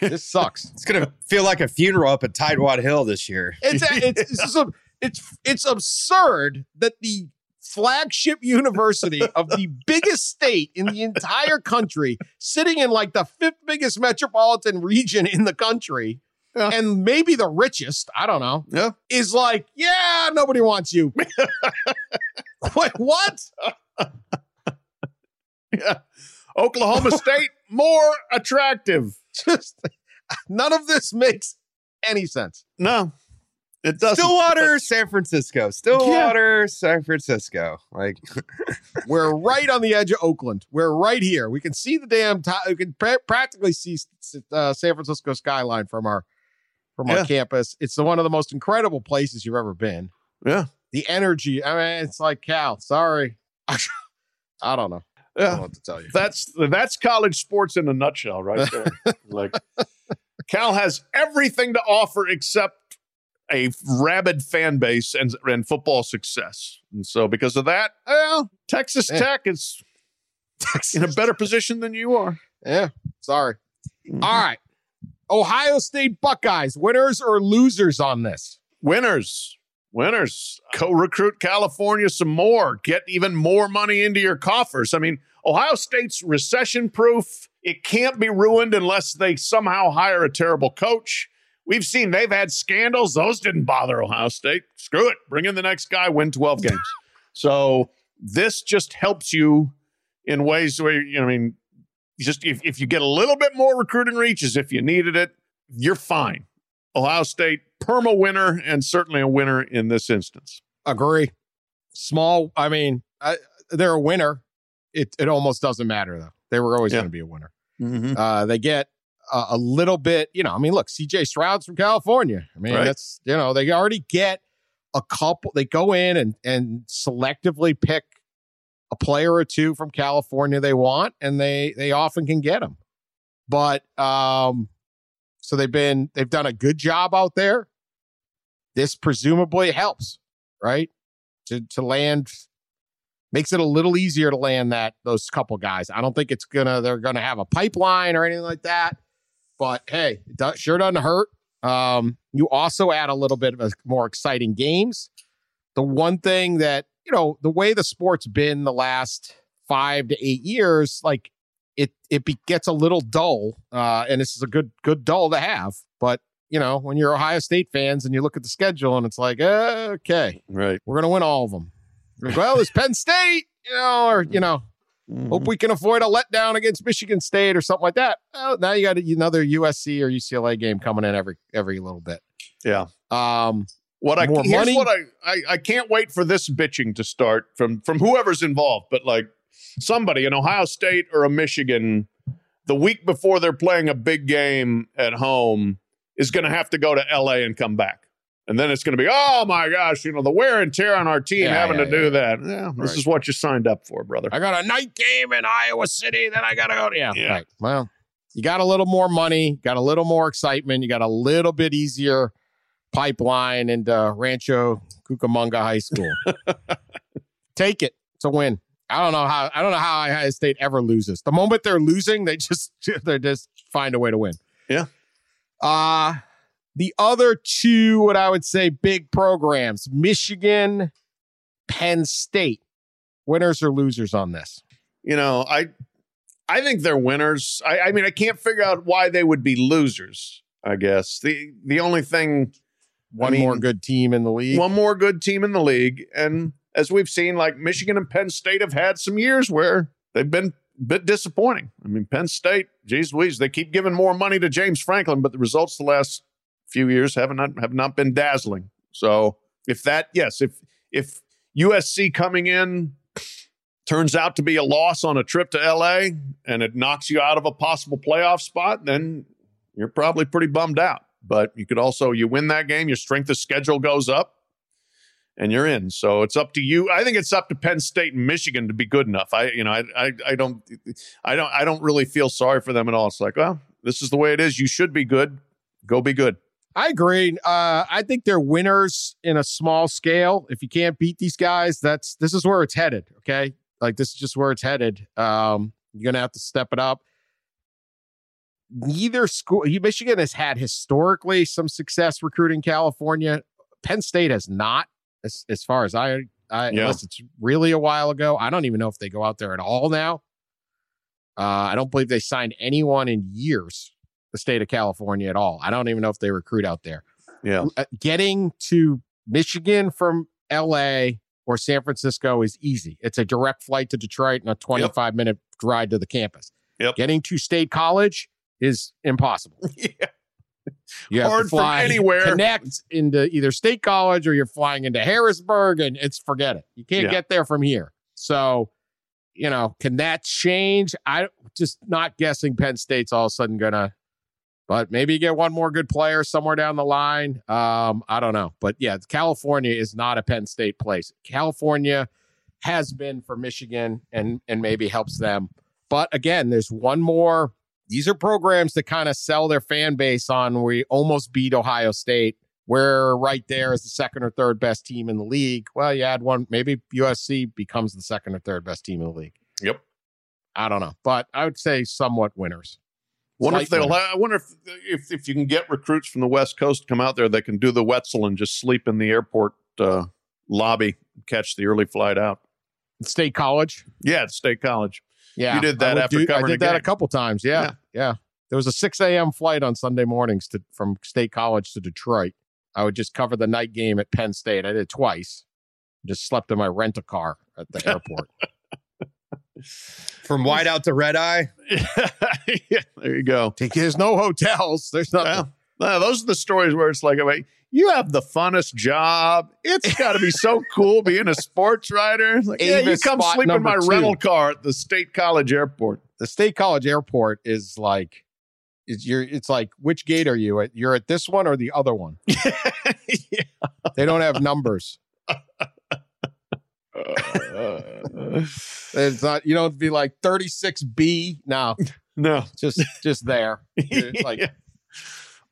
This sucks. [laughs] It's gonna feel like a funeral up at Tightwad Hill this year. It's it's it's, just it's it's absurd that the flagship university of the biggest state in the entire country, sitting in like the fifth biggest metropolitan region in the country, Yeah. and maybe the richest, I don't know, Yeah. is like, yeah, nobody wants you. [laughs] Wait, what? Yeah. Oklahoma State [laughs] more attractive. Just none of this makes any sense. No, it doesn't. Stillwater, San Francisco. Stillwater, San Francisco. Like [laughs] We're right on the edge of Oakland. We're right here. We can see the damn. T- we can pra- practically see uh, San Francisco skyline from our from our campus. It's the, one of the most incredible places you've ever been. Yeah. The energy. I mean, it's like Cal. Sorry, [laughs] I don't know. I don't know Yeah. what to tell you. That's that's college sports in a nutshell, right there. [laughs] like Cal has everything to offer except a rabid fan base and and football success. And so because of that, well, Texas Yeah. Tech is in a better position than you are. Yeah. Sorry. Mm-hmm. All right. Ohio State Buckeyes, winners or losers on this? Winners. Winners. Co recruit California some more. Get even more money into your coffers. I mean, Ohio State's recession proof. It can't be ruined unless they somehow hire a terrible coach. We've seen they've had scandals. Those didn't bother Ohio State. Screw it. Bring in the next guy, win 12 games. [laughs] so this just helps you in ways where, you know, I mean, just if, if you get a little bit more recruiting reaches, if you needed it, you're fine. Ohio State, perma winner, and certainly a winner in this instance. Agree. Small. I mean, I, they're a winner. It it almost doesn't matter though. They were always Yeah. going to be a winner. Uh, they get a, a little bit. You know, I mean, look, C.J. Stroud's from California. I mean, Right. that's you know they already get a couple. They go in and and selectively pick a player or two from California they want, and they they often can get them. But um, so they've been they've done a good job out there. This presumably helps, right? To to land makes it a little easier to land that those couple guys. I don't think it's gonna they're gonna have a pipeline or anything like that. But hey, it do, sure doesn't hurt. Um, you also add a little bit of a, more exciting games. The one thing that you know, the way the sport's been the last five to eight years, like it it be, gets a little dull, uh, and this is a good good dull to have. But you know, when you're Ohio State fans and you look at the schedule and it's like, uh, okay, Right. we're gonna win all of them. Well, it's Penn State, you know, or you know, hope we can avoid a letdown against Michigan State or something like that. Well, now you got another USC or UCLA game coming in every every little bit. Yeah. Um, What I More here's money? what I, I I can't wait for this bitching to start from from whoever's involved, but like somebody in Ohio State or a Michigan, the week before they're playing a big game at home is going to have to go to LA and come back. And then it's going to be, oh my gosh, you know, the wear and tear on our team Yeah, having yeah, to do yeah. that. Yeah, this Right. is what you signed up for, brother. I got a night game in Iowa City, then I gotta go. Yeah, Yeah. right. Well, you got a little more money, got a little more excitement, you got a little bit easier pipeline into Rancho Cucamonga High School. [laughs] Take it. It's a win. I don't know how. I don't know how Ohio State ever loses. The moment they're losing, they just [laughs] they just find a way to win. Yeah. Uh the other two, what I would say, big programs: Michigan, Penn State. Winners or losers on this? you know, I I think they're winners. I, I mean, I can't figure out why they would be losers. I guess the the only thing One I mean, more good team in the league. one more good team in the league, and as we've seen, like Michigan and Penn State have had some years where they've been a bit disappointing. I mean, Penn State, geez Louise, they keep giving more money to James Franklin, but the results the last few years have not have not been dazzling. So if that, yes, if if USC coming in turns out to be a loss on a trip to LA and it knocks you out of a possible playoff spot, then you're probably pretty bummed out. But you could also you win that game, your strength of schedule goes up, and you're in. So it's up to you. I think it's up to Penn State and Michigan to be good enough. I you know I I, I don't I don't I don't really feel sorry for them at all. It's like well this is the way it is. You should be good. Go be good. I agree. Uh, I think they're winners in a small scale. If you can't beat these guys, that's this is where it's headed. Okay, like this is just where it's headed. Um, you're gonna have to step it up. neither school, Michigan has had historically some success recruiting California. Penn State has not, as, as far as I, I Yeah. unless it's really a while ago. I don't even know if they go out there at all now. Uh, I don't believe they signed anyone in years, the state of California at all. I don't even know if they recruit out there. Yeah. Uh, getting to Michigan from LA or San Francisco is easy. It's a direct flight to Detroit and a 25 minute ride to the campus. Yep. Getting to State College is impossible. [laughs] Yeah. You have Hard to from anywhere. connect into either State College or you're flying into Harrisburg, and it's forget it. You can't Yeah. get there from here. So, you know, can that change? I just not guessing Penn State's all of a sudden gonna, but maybe you get one more good player somewhere down the line. Um, I don't know, but yeah, California is not a Penn State place. California has been for Michigan, and and maybe helps them. But again, there's one more. These are programs that kind of sell their fan base on. We almost beat Ohio State. We're right there as the second or third best team in the league. Well, you add one, maybe USC becomes the second or third best team in the league. Yep. I don't know, but I would say somewhat winners. Wonder if they'll. winners. I wonder if if if you can get recruits from the West Coast to come out there, they can do the Wetzel and just sleep in the airport uh, lobby, catch the early flight out. State College. Yeah, at State College. Yeah, You did that I after do- I did a that a couple times. Yeah, Yeah. yeah, There was a six a.m. flight on Sunday mornings to from State College to Detroit. I would just cover the night game at Penn State. I did it twice. Just slept in my rent a car at the airport. [laughs] From whiteout to red eye. [laughs] yeah, there you go. There's no hotels. There's nothing. Well, no, those are the stories where it's like, wait, you have the funnest job. It's got to be so [laughs] cool being a sports writer. Like, yeah, you come sleep in my two. rental car at the State College Airport. the State College Airport is like, it's you're. It's like, which gate are you at? You're at this one or the other one? [laughs] yeah. They don't have numbers. It's not. You don't be like 36B. No, [laughs] no, just just there. [laughs] It's like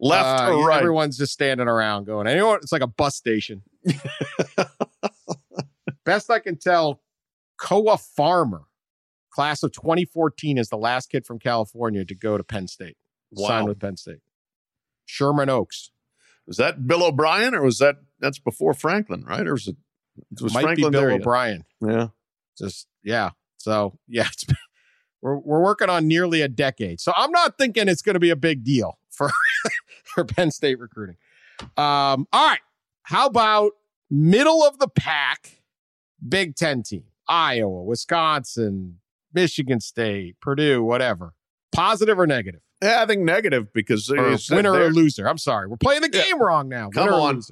left uh, or right. Everyone's just standing around going. Anyone? It's like a bus station. [laughs] Best I can tell, Koa Farmer, class of 2014, is the last kid from California to go to Penn State. Wow. Signed with Penn State. Sherman Oaks. Was that Bill O'Brien or was that that's before Franklin, right? Or was it was Might Franklin be Bill? O'Brien. Yeah. Just yeah. So [laughs] yeah, it's, we're we're working on nearly a decade. So I'm not thinking it's going to be a big deal for [laughs] for Penn State recruiting. Um, all right. How about middle of the pack Big Ten team? Iowa, Wisconsin, Michigan State, Purdue, whatever. Positive or negative? Yeah, I think negative because Or winner or loser? I'm sorry. We're playing the Yeah. game wrong now. Come Winner or on.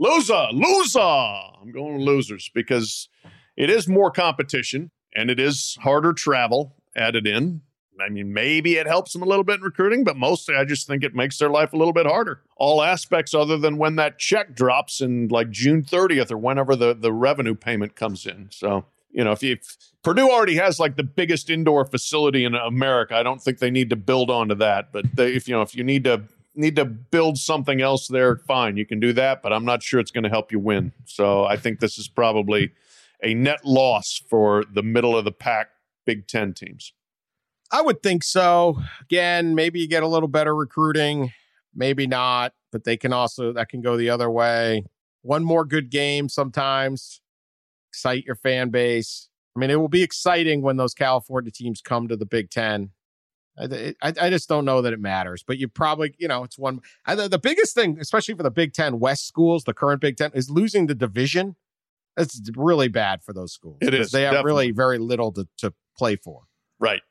Loser? Loser. I'm going to losers because it is more competition and it is harder travel added in. I mean, maybe it helps them a little bit in recruiting, but mostly I just think it makes their life a little bit harder. All aspects other than when that check drops in like June 30th or whenever the, the revenue payment comes in. So, you know, if, you, if Purdue already has like the biggest indoor facility in America, I don't think they need to build onto that. But they, if you know, if you need to need to build something else there, fine, you can do that. But I'm not sure it's going to help you win. So I think this is probably a net loss for the middle of the pack Big Ten teams. I would think so. Again, maybe you get a little better recruiting, maybe not, but they can also that can go the other way. One more good game sometimes excite your fan base. I mean, it will be exciting when those California teams come to the Big Ten. I, I, I just don't know that it matters, but you probably, you know, it's one. I, the the biggest thing, especially for the Big Ten West schools, the current Big Ten, is losing the division. That's really bad for those schools. It is, They have definitely. really very little to, to play for Right.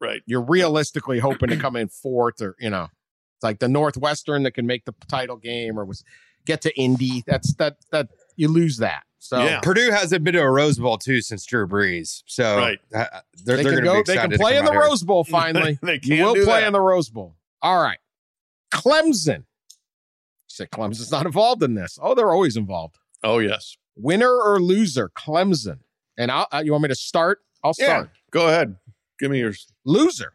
Right. you're realistically hoping to come in fourth or you know it's like the northwestern that can make the title game or was get to indy that's that that you lose that so Yeah. Purdue hasn't been to a Rose Bowl too since Drew Brees. So Right. uh, they're, they they're can going to be go they can play in the here. rose bowl [laughs] finally They you can will play that. in the rose bowl all right clemson you said clemson's not involved in this oh they're always involved Oh, yes. winner or loser clemson and I'll, uh, you want me to start i'll start. Yeah. start Go ahead. Give me yours. loser.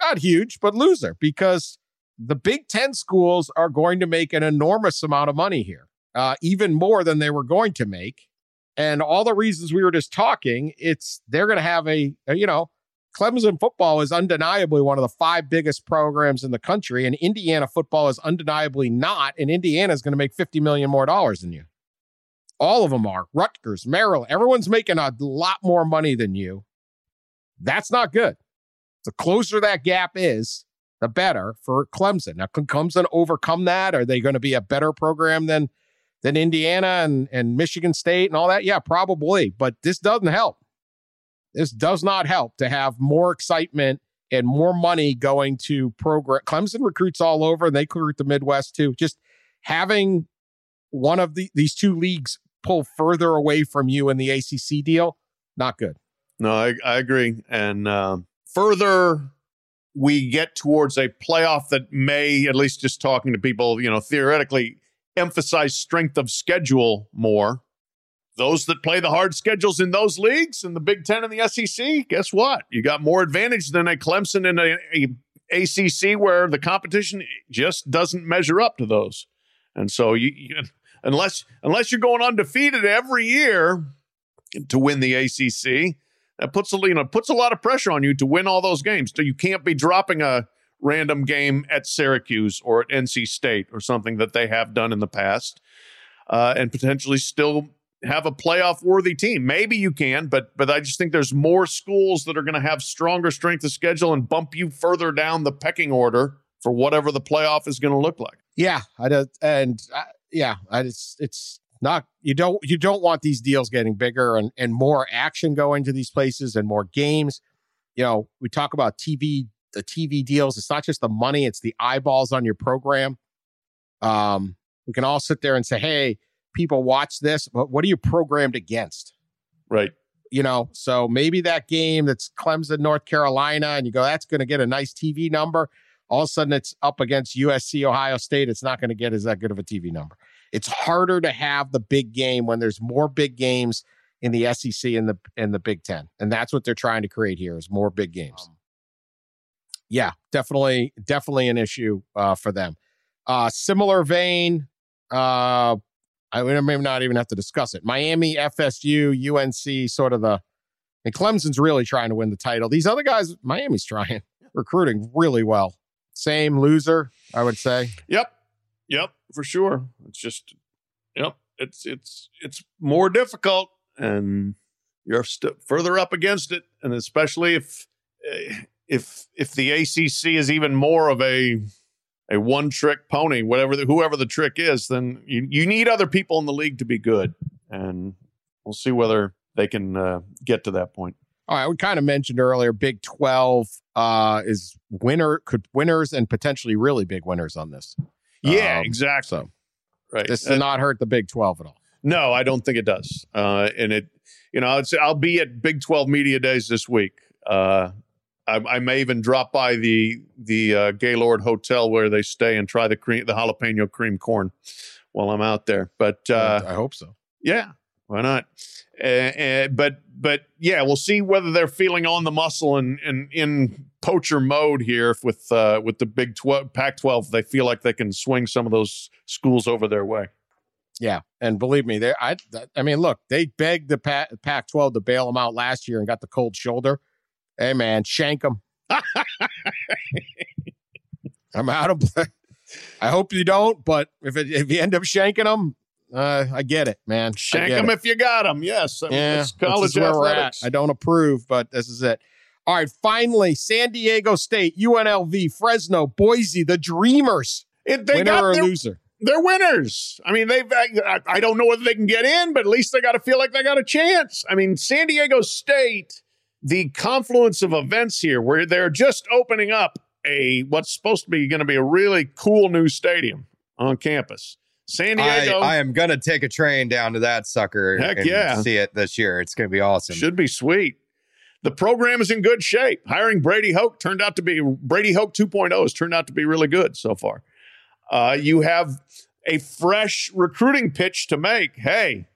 Not huge, but loser because the Big Ten schools are going to make an enormous amount of money here, uh, even more than they were going to make. And all the reasons we were just talking, it's they're going to have a, you know Clemson football is undeniably one of the five biggest programs in the country, and Indiana football is undeniably not. And Indiana is going to make 50 million more dollars than you. All of them are. Rutgers, Maryland, everyone's making a lot more money than you. That's not good. The closer that gap is, the better for Clemson. Now, can Clemson overcome that? Are they going to be a better program than than Indiana and, and Michigan State and all that? Yeah, probably. But this doesn't help. This does not help to have more excitement and more money going to program. Clemson recruits all over, and they recruit the Midwest too. Just having one of the, these two leagues pull further away from you in the ACC deal, not good. No, I, I agree. And uh, further we get towards a playoff that may, at least just talking to people, you know, theoretically emphasize strength of schedule more. Those that play the hard schedules in those leagues in the Big Ten and the SEC, guess what? You got more advantage than a Clemson and a, a ACC where the competition just doesn't measure up to those. And so you, you unless unless you're going undefeated every year to win the ACC, that puts a you know puts a lot of pressure on you to win all those games. So you can't be dropping a random game at Syracuse or at NC State or something that they have done in the past, uh, and potentially still have a playoff worthy team. Maybe you can, but but I just think there's more schools that are going to have stronger strength of schedule and bump you further down the pecking order for whatever the playoff is going to look like. Yeah, I do, and uh, yeah, I, it's it's not you don't you don't want these deals getting bigger and and more action going to these places and more games. You know, we talk about TV the TV deals. It's not just the money; it's the eyeballs on your program. Um, we can all sit there and say, "Hey, people watch this, but what are you programmed against?" Right. You know, so maybe that game that's Clemson, North Carolina, and you go, "That's going to get a nice TV number." All of a sudden, it's up against USC, Ohio State. It's not going to get as that good of a TV number. It's harder to have the big game when there's more big games in the SEC and the and the Big Ten, and that's what they're trying to create here is more big games. Um, yeah, definitely, definitely an issue uh, for them. Uh, similar vein, uh, I may not even have to discuss it. Miami, FSU, UNC, sort of the, and Clemson's really trying to win the title. These other guys, Miami's trying, [laughs] recruiting really well. Same loser, I would say. Yep, yep, for sure. It's just, yep, it's it's it's more difficult, and you're st- further up against it, and especially if eh, if if the ACC is even more of a a one trick pony, whatever the, whoever the trick is, then you you need other people in the league to be good, and we'll see whether they can uh, get to that point. All right, we kind of mentioned earlier, Big Twelve uh, is winner could winners and potentially really big winners on this. Yeah, um, exactly. So, right, this does not hurt the Big Twelve at all. No, I don't think it does. Uh, and it, you know, I'll be at Big Twelve Media Days this week. Uh, I, I, may even drop by the the uh, Gaylord Hotel where they stay and try the cream, the jalapeno cream corn while I'm out there. But uh, I hope so. Yeah, why not? Uh, uh, but but yeah, we'll see whether they're feeling on the muscle and, and in poacher mode here with uh, with the Big 12, Pac-12. They feel like they can swing some of those schools over their way. Yeah, and believe me, they I I mean, look, they begged the Pac-12 to bail them out last year and got the cold shoulder. Hey man, shank them. [laughs] I'm out of. I hope you don't, but if it, if you end up shanking them, uh, I get it, man. Shank them if you got them. Yes. I mean, yeah. college where we're at. I don't approve, but this is it. All right. Finally, San Diego State, UNLV, Fresno, Boise, the Dreamers. It, they winner got or their, loser? They're winners. I mean, they've. I, I don't know whether they can get in, but at least they got to feel like they got a chance. I mean, San Diego State, the confluence of events here, where they're just opening up a what's supposed to be going to be a really cool new stadium on campus. San Diego. I, I, am gonna take a train down to that sucker. Heck yeah, see it this year. It's gonna be awesome. Should be sweet. The program is in good shape. Hiring Brady Hoke turned out to be Brady Hoke 2.0 has turned out to be really good so far. Uh, you have a fresh recruiting pitch to make. Hey,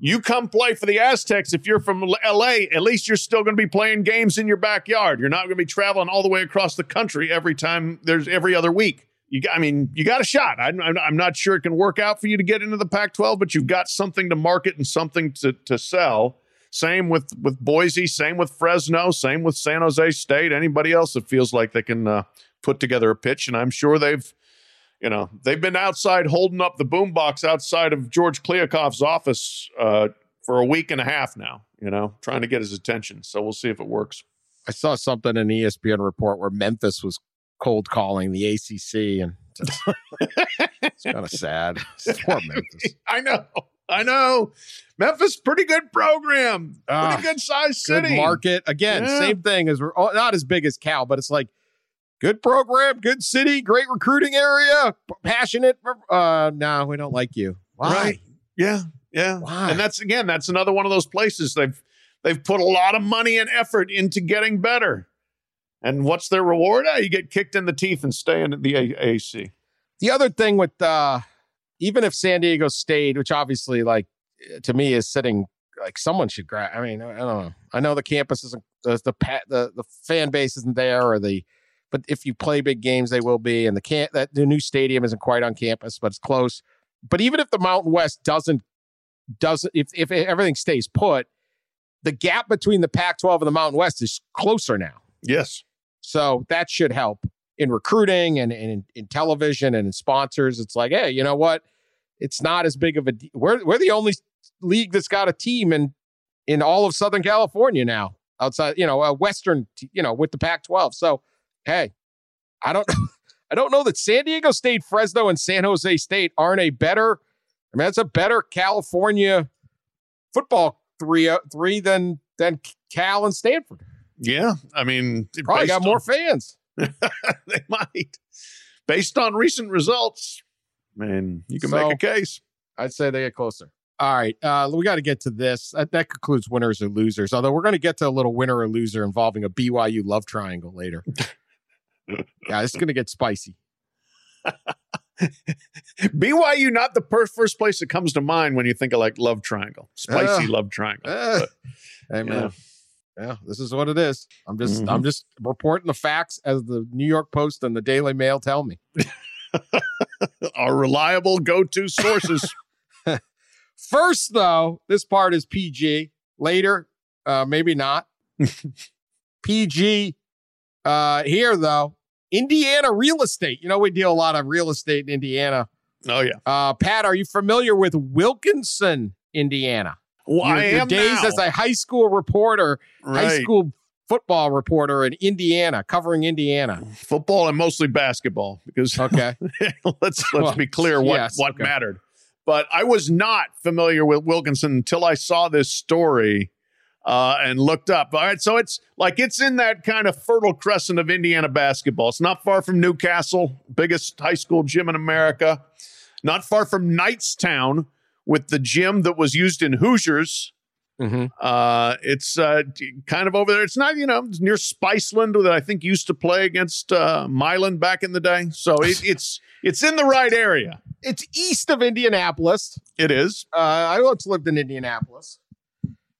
you come play for the Aztecs. If you're from LA, at least you're still going to be playing games in your backyard. You're not going to be traveling all the way across the country every time there's every other week you I mean, you got a shot. I'm, I'm not sure it can work out for you to get into the Pac-12, but you've got something to market and something to to sell. Same with with Boise. Same with Fresno. Same with San Jose State. Anybody else that feels like they can uh, put together a pitch, and I'm sure they've, you know, they've been outside holding up the boombox outside of George Kliavkoff's office uh, for a week and a half now. You know, trying to get his attention. So we'll see if it works. I saw something in the ESPN report where Memphis was cold calling the ACC, and it's kind of sad. [laughs] Poor Memphis. I know. I know. Memphis, pretty good program, pretty Ah, good size Good city. market. Again, Yeah. same thing as we're oh, not as big as Cal, but it's like good program, good city, great recruiting area, passionate. Uh, no, we don't like you. Why? Right. Yeah, yeah. Why? And that's again, that's another one of those places they've they've put a lot of money and effort into getting better. And what's their reward? Ah, you get kicked in the teeth and stay in the AAC. The other thing with uh even if San Diego stayed, which obviously like to me is sitting like someone should grab. I mean, I don't know. I know the campus isn't the the the, the fan base isn't there or the but if you play big games, they will be. And the can that the new stadium isn't quite on campus, but it's close. But even if the Mountain West doesn't doesn't if if everything stays put, the gap between the Pac-12 and the Mountain West is closer now. Yes. So that should help in recruiting and, and in, in television and in sponsors. It's like, hey, you know what? It's not as big of a. de- We're we're the only league that's got a team in in all of Southern California now. Outside, you know, a Western, you know, with the Pac-12. So, hey, I don't, [laughs] I don't know that San Diego State, Fresno, and San Jose State aren't a better. I mean, it's a better California football three uh, three than than Cal and Stanford. Yeah. I mean, Probably got more fans. [laughs] they might. Based on recent results, man, you can So- make a case. I'd say they get closer. All right, uh, we got to get to this. That, that concludes winners or losers. Although we're going to get to a little winner or loser involving a BYU love triangle later. [laughs] yeah, it's going to get spicy. [laughs] BYU, not the per- first place that comes to mind when you think of like love triangle, spicy Ugh. love triangle. Eh, But, hey yeah. man, yeah, this is what it is. I'm just, Mhm. I'm just reporting the facts as the New York Post and the Daily Mail tell me. [laughs] Our reliable go-to sources. [laughs] First, though, this part is PG. Later, uh, maybe not. PG. Uh, here, though, Indiana real estate. You know, we deal a lot of real estate in Indiana. oh yeah, Uh, Pat, are you familiar with Wilkinson, Indiana? well, your, I your am days now. as a high school reporter, high school football reporter in Indiana, covering Indiana. football and mostly basketball because [laughs] Okay. let's let's Well, be clear what yes, what okay. mattered. But I was not familiar with Wilkinson until I saw this story uh, and looked up. All right, so it's like it's in that kind of fertile crescent of Indiana basketball. It's not far from Newcastle, biggest high school gym in America. Not far from Knightstown, with the gym that was used in Hoosiers. hmm Uh, it's uh, kind of over there. It's not, you know, it's near Spiceland that I think used to play against uh, Milan back in the day. So it, [laughs] it's it's in the right area. It's east of Indianapolis. It is. Uh, I once lived in Indianapolis.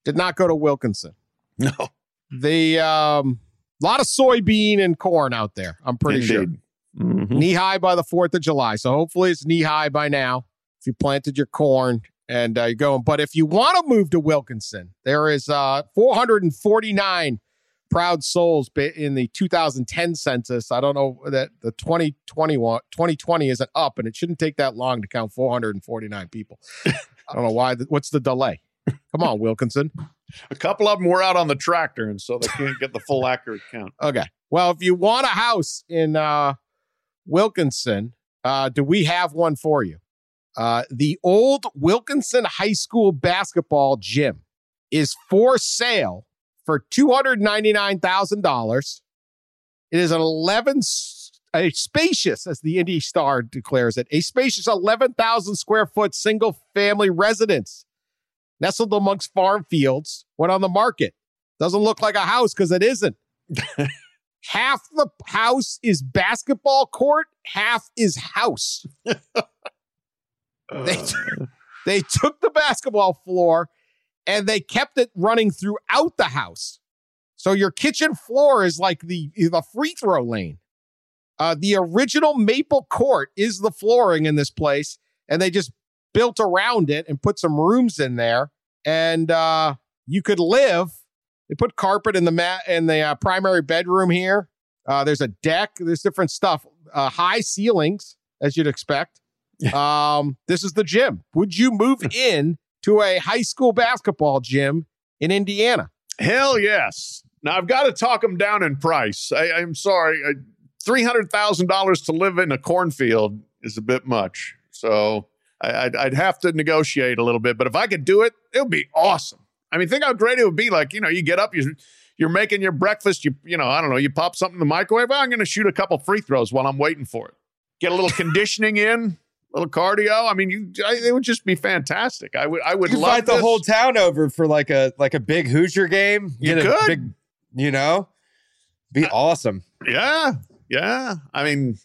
Did not go to Wilkinson. No, The um, a lot of soybean and corn out there. I'm pretty sure Indeed. Mhm. knee high by the Fourth of July. So hopefully it's knee high by now. If you planted your corn and uh, you're going, but if you want to move to Wilkinson, there is uh 449 proud souls in the 2010 census. I don't know that the 2021 2020 isn't up, and it shouldn't take that long to count 449 people. [laughs] I don't know why. What's the delay? Come on, Wilkinson. A couple of them were out on the tractor, and so they can't get the full accurate count. [laughs] Okay. Well, if you want a house in uh, Wilkinson, uh, do we have one for you? Uh, the old Wilkinson High School basketball gym is for sale for two hundred ninety nine thousand dollars. It is an eleven, s- a spacious, as the Indy Star declares it, a spacious eleven thousand square foot single family residence nestled amongst farm fields. Went on the market. Doesn't look like a house because it isn't [laughs] half the house is basketball court, half is house. They, [laughs] they took the basketball floor and they kept it running throughout the house. So your kitchen floor is like the, the free throw lane. Uh, the original maple court is the flooring in this place, and they just built around it and put some rooms in there. And uh, you could live. They put carpet in the mat in the uh, primary bedroom here. Uh, there's a deck. There's different stuff. Uh, high ceilings, as you'd expect. um, this is the gym. Would you move [laughs] in to a high school basketball gym in Indiana? Hell yes. Now I've got to talk them down in price. I, I'm sorry, three hundred thousand dollars to live in a cornfield is a bit much. So I, I'd, I'd have to negotiate a little bit. But if I could do it, it would be awesome. I mean, think how great it would be. Like you know, you get up, you you're making your breakfast. You you know, I don't know, you pop something in the microwave. Well, I'm going to shoot a couple free throws while I'm waiting for it. Get a little conditioning in. A little cardio. I mean, you, I, it would just be fantastic. I would, I would You love invite the whole town over for like a like a big Hoosier game. You Get could. big, you know, be awesome. Yeah, yeah. I mean,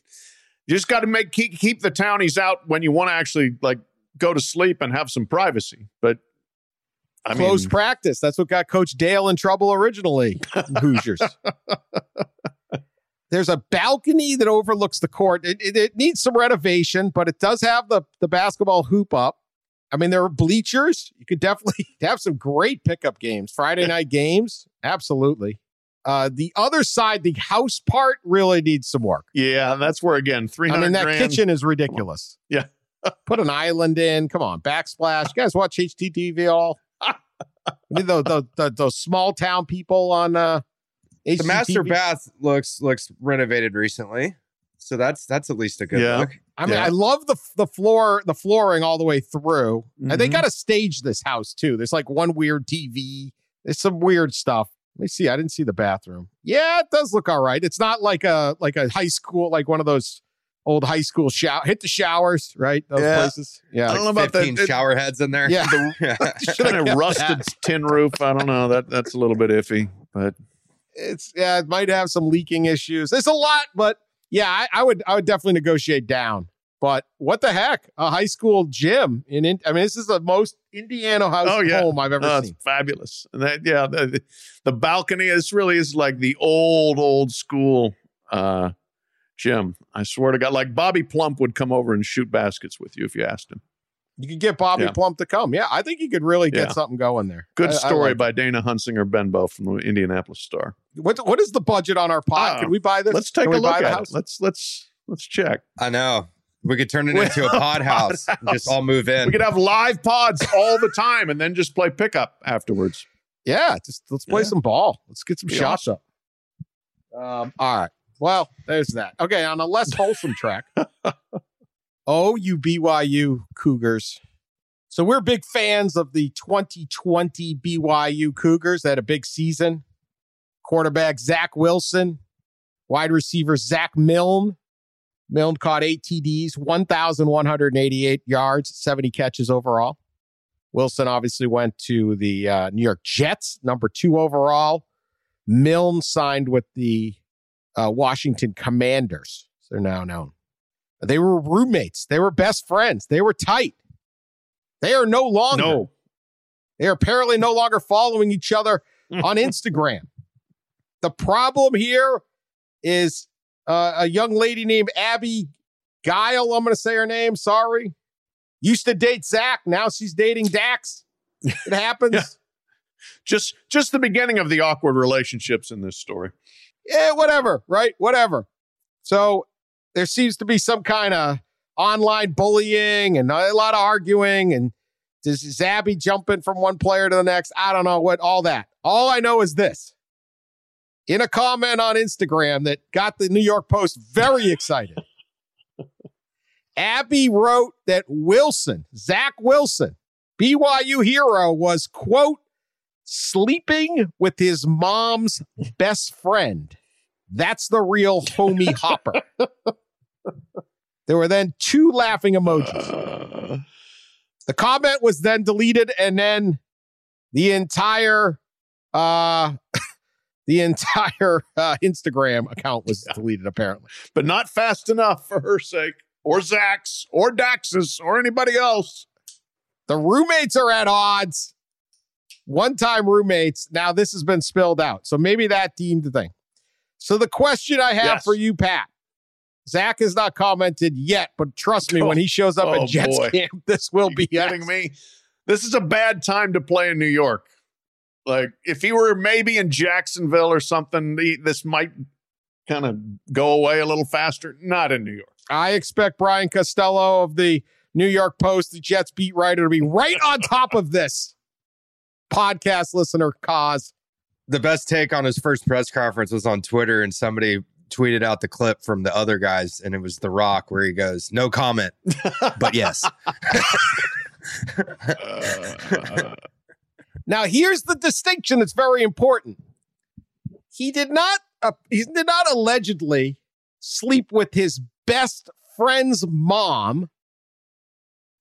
you just got to make keep, keep the townies out when you want to actually like go to sleep and have some privacy. But I Close mean, practice. That's what got Coach Dale in trouble originally. [laughs] Hoosiers. There's a balcony that overlooks the court. It, it, it needs some renovation, but it does have the, the basketball hoop up. I mean, there are bleachers. You could definitely [laughs] have some great pickup games, Friday night games. Absolutely. Uh, the other side, the house part, really needs some work. yeah, that's where again three hundred. I mean, that grand. kitchen is ridiculous. Yeah. [laughs] Put an island in. Come on, backsplash. You guys watch HGTV all? [laughs] We need those, those, those, those small town people on uh, The master bath looks looks renovated recently, so that's that's at least a good Yeah. look. I mean, Yeah. I love the the floor, the flooring all the way through. And they Mhm. got to stage this house too. There's like one weird TV. There's some weird stuff. Let me see. I didn't see the bathroom. Yeah, it does look all right. It's not like a like a high school, like one of those old high school shower. Hit the showers, right? Those Yeah. places. Yeah. I don't know about that. Fifteen It- shower heads in there. Yeah. [laughs] [laughs] Kind Should've of rusted that. tin roof. I don't know. That that's a little bit iffy, but It's yeah, it might have some leaking issues. There's a lot, but yeah, I, I would I would definitely negotiate down. But what the heck? A high school gym in, in I mean, this is the most Indiana house Oh, yeah. home I've ever Oh, it's seen. fabulous. And that, yeah, the, the, the balcony is really is like the old, old school uh, gym. I swear to God, like Bobby Plump would come over and shoot baskets with you if you asked him. You could get Bobby Yeah. Plump to come. Yeah, I think you could really get Yeah. something going there. Good I- I story like by Dana Hunsinger Benbow from the Indianapolis Star. What what is the budget on our pod? Ah, Can we buy this? Let's take Can a look the at house? it. Let's let's let's check. I know. We could turn it into a [laughs] pod house. and Just all move in. We could have live pods all the time and then just play pickup afterwards. Yeah, just let's play Yeah. some ball. Let's get some Be shots up. Um, all right. Well, there's that. Okay, on a less wholesome track. [laughs] oh, you BYU Cougars. So we're big fans of the 2020 BYU Cougars. They had a big season. Quarterback Zach Wilson, wide receiver Zach Milne. Milne caught eight TDs, 1,188 yards, 70 catches overall. Wilson obviously went to the uh, New York Jets, number two overall. Milne signed with the uh, Washington Commanders. They're now known. They were roommates. They were best friends. They were tight. They are no longer. No. They are apparently no longer following each other [laughs] on Instagram. The problem here is uh, a young lady named Abbey Gile. I'm going to say her name. Sorry. Used to date Zach. Now she's dating Dax. It [laughs] happens. Yeah. Just just the beginning of the awkward relationships in this story. yeah, whatever, right? Whatever. So there seems to be some kind of online bullying and a lot of arguing and is, is Abbey jumping from one player to the next? I don't know what all that. All I know is this. In a comment on Instagram that got the New York Post very [laughs] excited. Abbey wrote that Wilson, Zach Wilson, BYU hero, was, quote, sleeping with his mom's best friend. That's the real homie [laughs] hopper. There were then two laughing emojis. Uh, The comment was then deleted, and then the entire uh [laughs] the entire uh, Instagram account was deleted, apparently. but not fast enough for her sake, or Zach's, or Dax's, or anybody else. The roommates are at odds. One time roommates. Now this has been spilled out. So maybe that deemed the thing. So the question I have Yes. for you, Pat. Zach has not commented yet, but trust me, Oh, when he shows up oh, at Jets boy. camp, this will be kidding me? This is a bad time to play in New York. Like if he were maybe in Jacksonville or something, the, this might kind of go away a little faster. Not in New York. I expect Brian Costello of the New York Post, the Jets beat writer, to be right on [laughs] top of this podcast listener cause. The best take on his first press conference was on Twitter, and somebody tweeted out the clip from the other guys, and it was The Rock where he goes, "No comment, but yes." [laughs] Uh, uh, Now, here's the distinction that's very important. He did not uh, he did not allegedly sleep with his best friend's mom.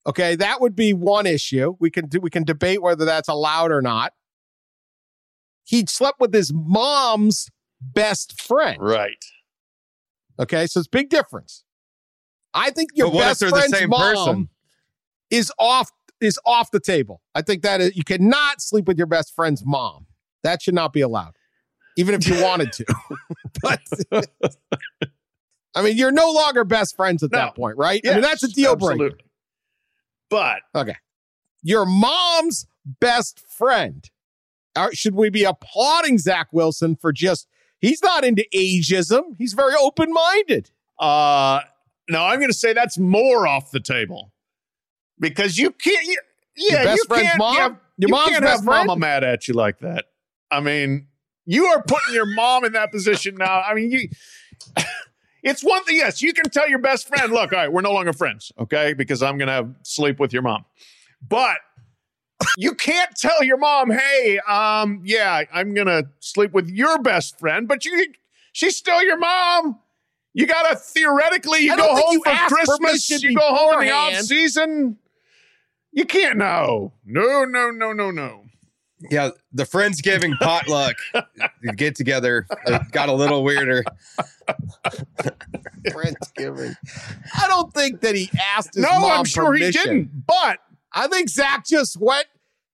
Okay, that would be one issue. We can do, we can debate whether that's allowed or not. He slept with his mom's best friend. Right. Okay, so it's big difference. I think your But what if best friend's same mom person? is off is off the table. I think that is, you cannot sleep with your best friend's mom. That should not be allowed, even if you wanted to. [laughs] but I mean, you're no longer best friends at No. that point, right? I mean, that's a Yes, deal breaker. But okay, Your mom's best friend. Should we be applauding Zach Wilson for just? He's not into ageism. He's very open minded. uh no, I'm going to say that's more off the table because you can't. You, yeah, Your best you friend's can't. mom? Have, Your you mom's best mama mad at you like that. I mean, you are putting your mom in that position now. I mean, you. [laughs] It's one thing. Yes, you can tell your best friend, "Look, all right, we're no longer friends, okay? Because I'm going to have sleep with your mom." But you can't tell your mom, "Hey, um, yeah, I'm going to sleep with your best friend," but you she's still your mom. You got to theoretically you go home you for Christmas, you go home in the off season. You can't know. No, no, no, no, no. Yeah, the Friendsgiving potluck [laughs] get together it got a little weirder. Friendsgiving. I don't think that he asked his no, mom I'm sure permission. he didn't. But I think Zach just went.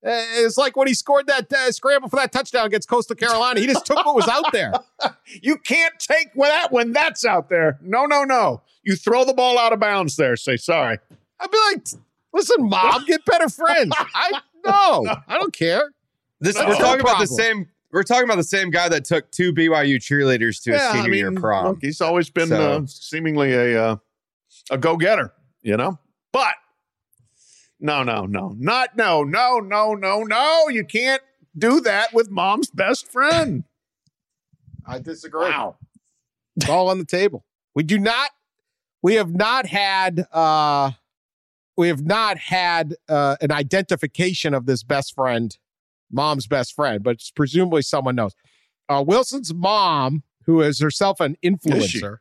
Uh, it's like when he scored that uh, scramble for that touchdown against Coastal Carolina. He just took what was out there. [laughs] you can't take when that when that's out there. No, no, no. You throw the ball out of bounds there. Say sorry. I'd be like, "Listen, [laughs] mom, get better friends." I no, [laughs] I don't care. This No. we're talking about the same. We're talking about the same guy that took two BYU cheerleaders to his Yeah, I senior year mean, prom. look, he's always been So- uh, seemingly a uh, a go getter, you know. But no, no, no, not no, no, no, no, no. You can't do that with mom's best friend. I disagree. Wow, it's all on the table. We do not. We have not had. uh We have not had uh, an identification of this best friend, mom's best friend, but presumably someone knows. Uh, Wilson's mom, who is herself an influencer,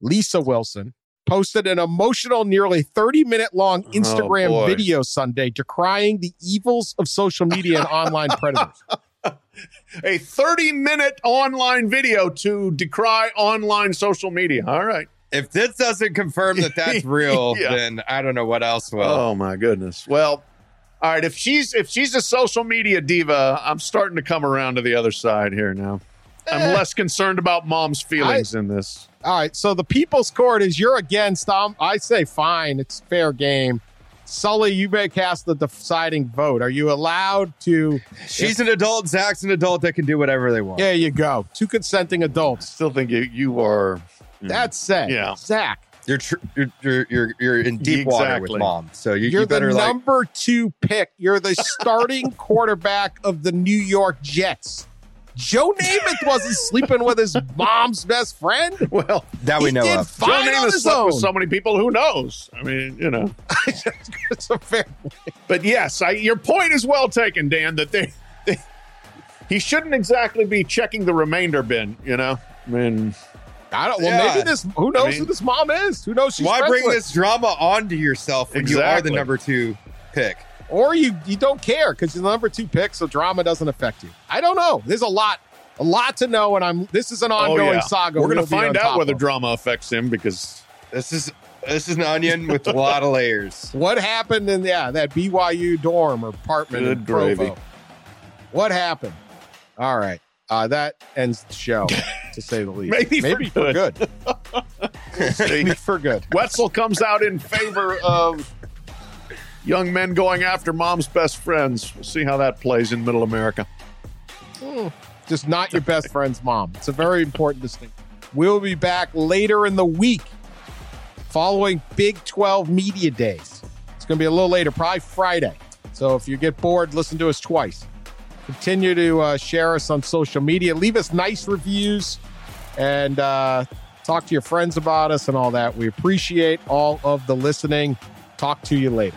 Lisa Wilson, posted an emotional, nearly 30 minute long Instagram boy. video Sunday decrying the evils of social media and online predators. [laughs] A 30 minute online video to decry online social media. All right. If this doesn't confirm that that's [laughs] real, Yeah. then I don't know what else will. oh my goodness. Well, all right. If she's if she's a social media diva, I'm starting to come around to the other side here now. I'm Eh. less concerned about mom's feelings in this. All right, so the People's Court is you're against. Um, I say fine, it's fair game. Sully, you may cast the deciding vote. Are you allowed to? She's an adult. Zach's an adult that can do whatever they want. There you go. Two consenting adults. Still think you you are. Hmm. That's said. Yeah. Zach, You're, tr- you're you're you're you're in deep water with mom, so you, you're you better the like. number two pick. You're the starting [laughs] quarterback of the New York Jets. Joe Namath wasn't sleeping with his mom's best friend. [laughs] Well, that we he know did of. Joe fine on Namath slept with so many people. Who knows? I mean, you know. [laughs] it's a fair. But yes, I, your point is well taken, Dan. That they, they he shouldn't exactly be checking the remainder bin. You know, I mean, I don't. Well, Yeah. maybe this. Who knows I mean- who this mom is? Who knows? She's Why bring with? this drama onto yourself when you are Exactly. the number two pick? Or you you don't care because you're the number two pick, so drama doesn't affect you. I don't know. There's a lot, a lot to know, and I'm. This is an ongoing oh yeah, saga. we're gonna we'll be on find out whether of. drama affects him because This is this is an onion with a lot of layers. [laughs] what happened in yeah that BYU dorm or apartment in Good gravy. What happened? All right, uh, that ends the show, to say the least. [laughs] Maybe for maybe for good. [laughs] maybe for good. Wetzel comes out in favor of young men going after mom's best friends. We'll see how that plays in Middle America. Just not your best [laughs] friend's mom. It's a very important distinction. We'll be back later in the week following Big 12 Media Days. It's going to be a little later, probably Friday. So if you get bored, listen to us twice. Continue to uh, share us on social media. Leave us nice reviews and uh, talk to your friends about us and all that. We appreciate all of the listening. Talk to you later.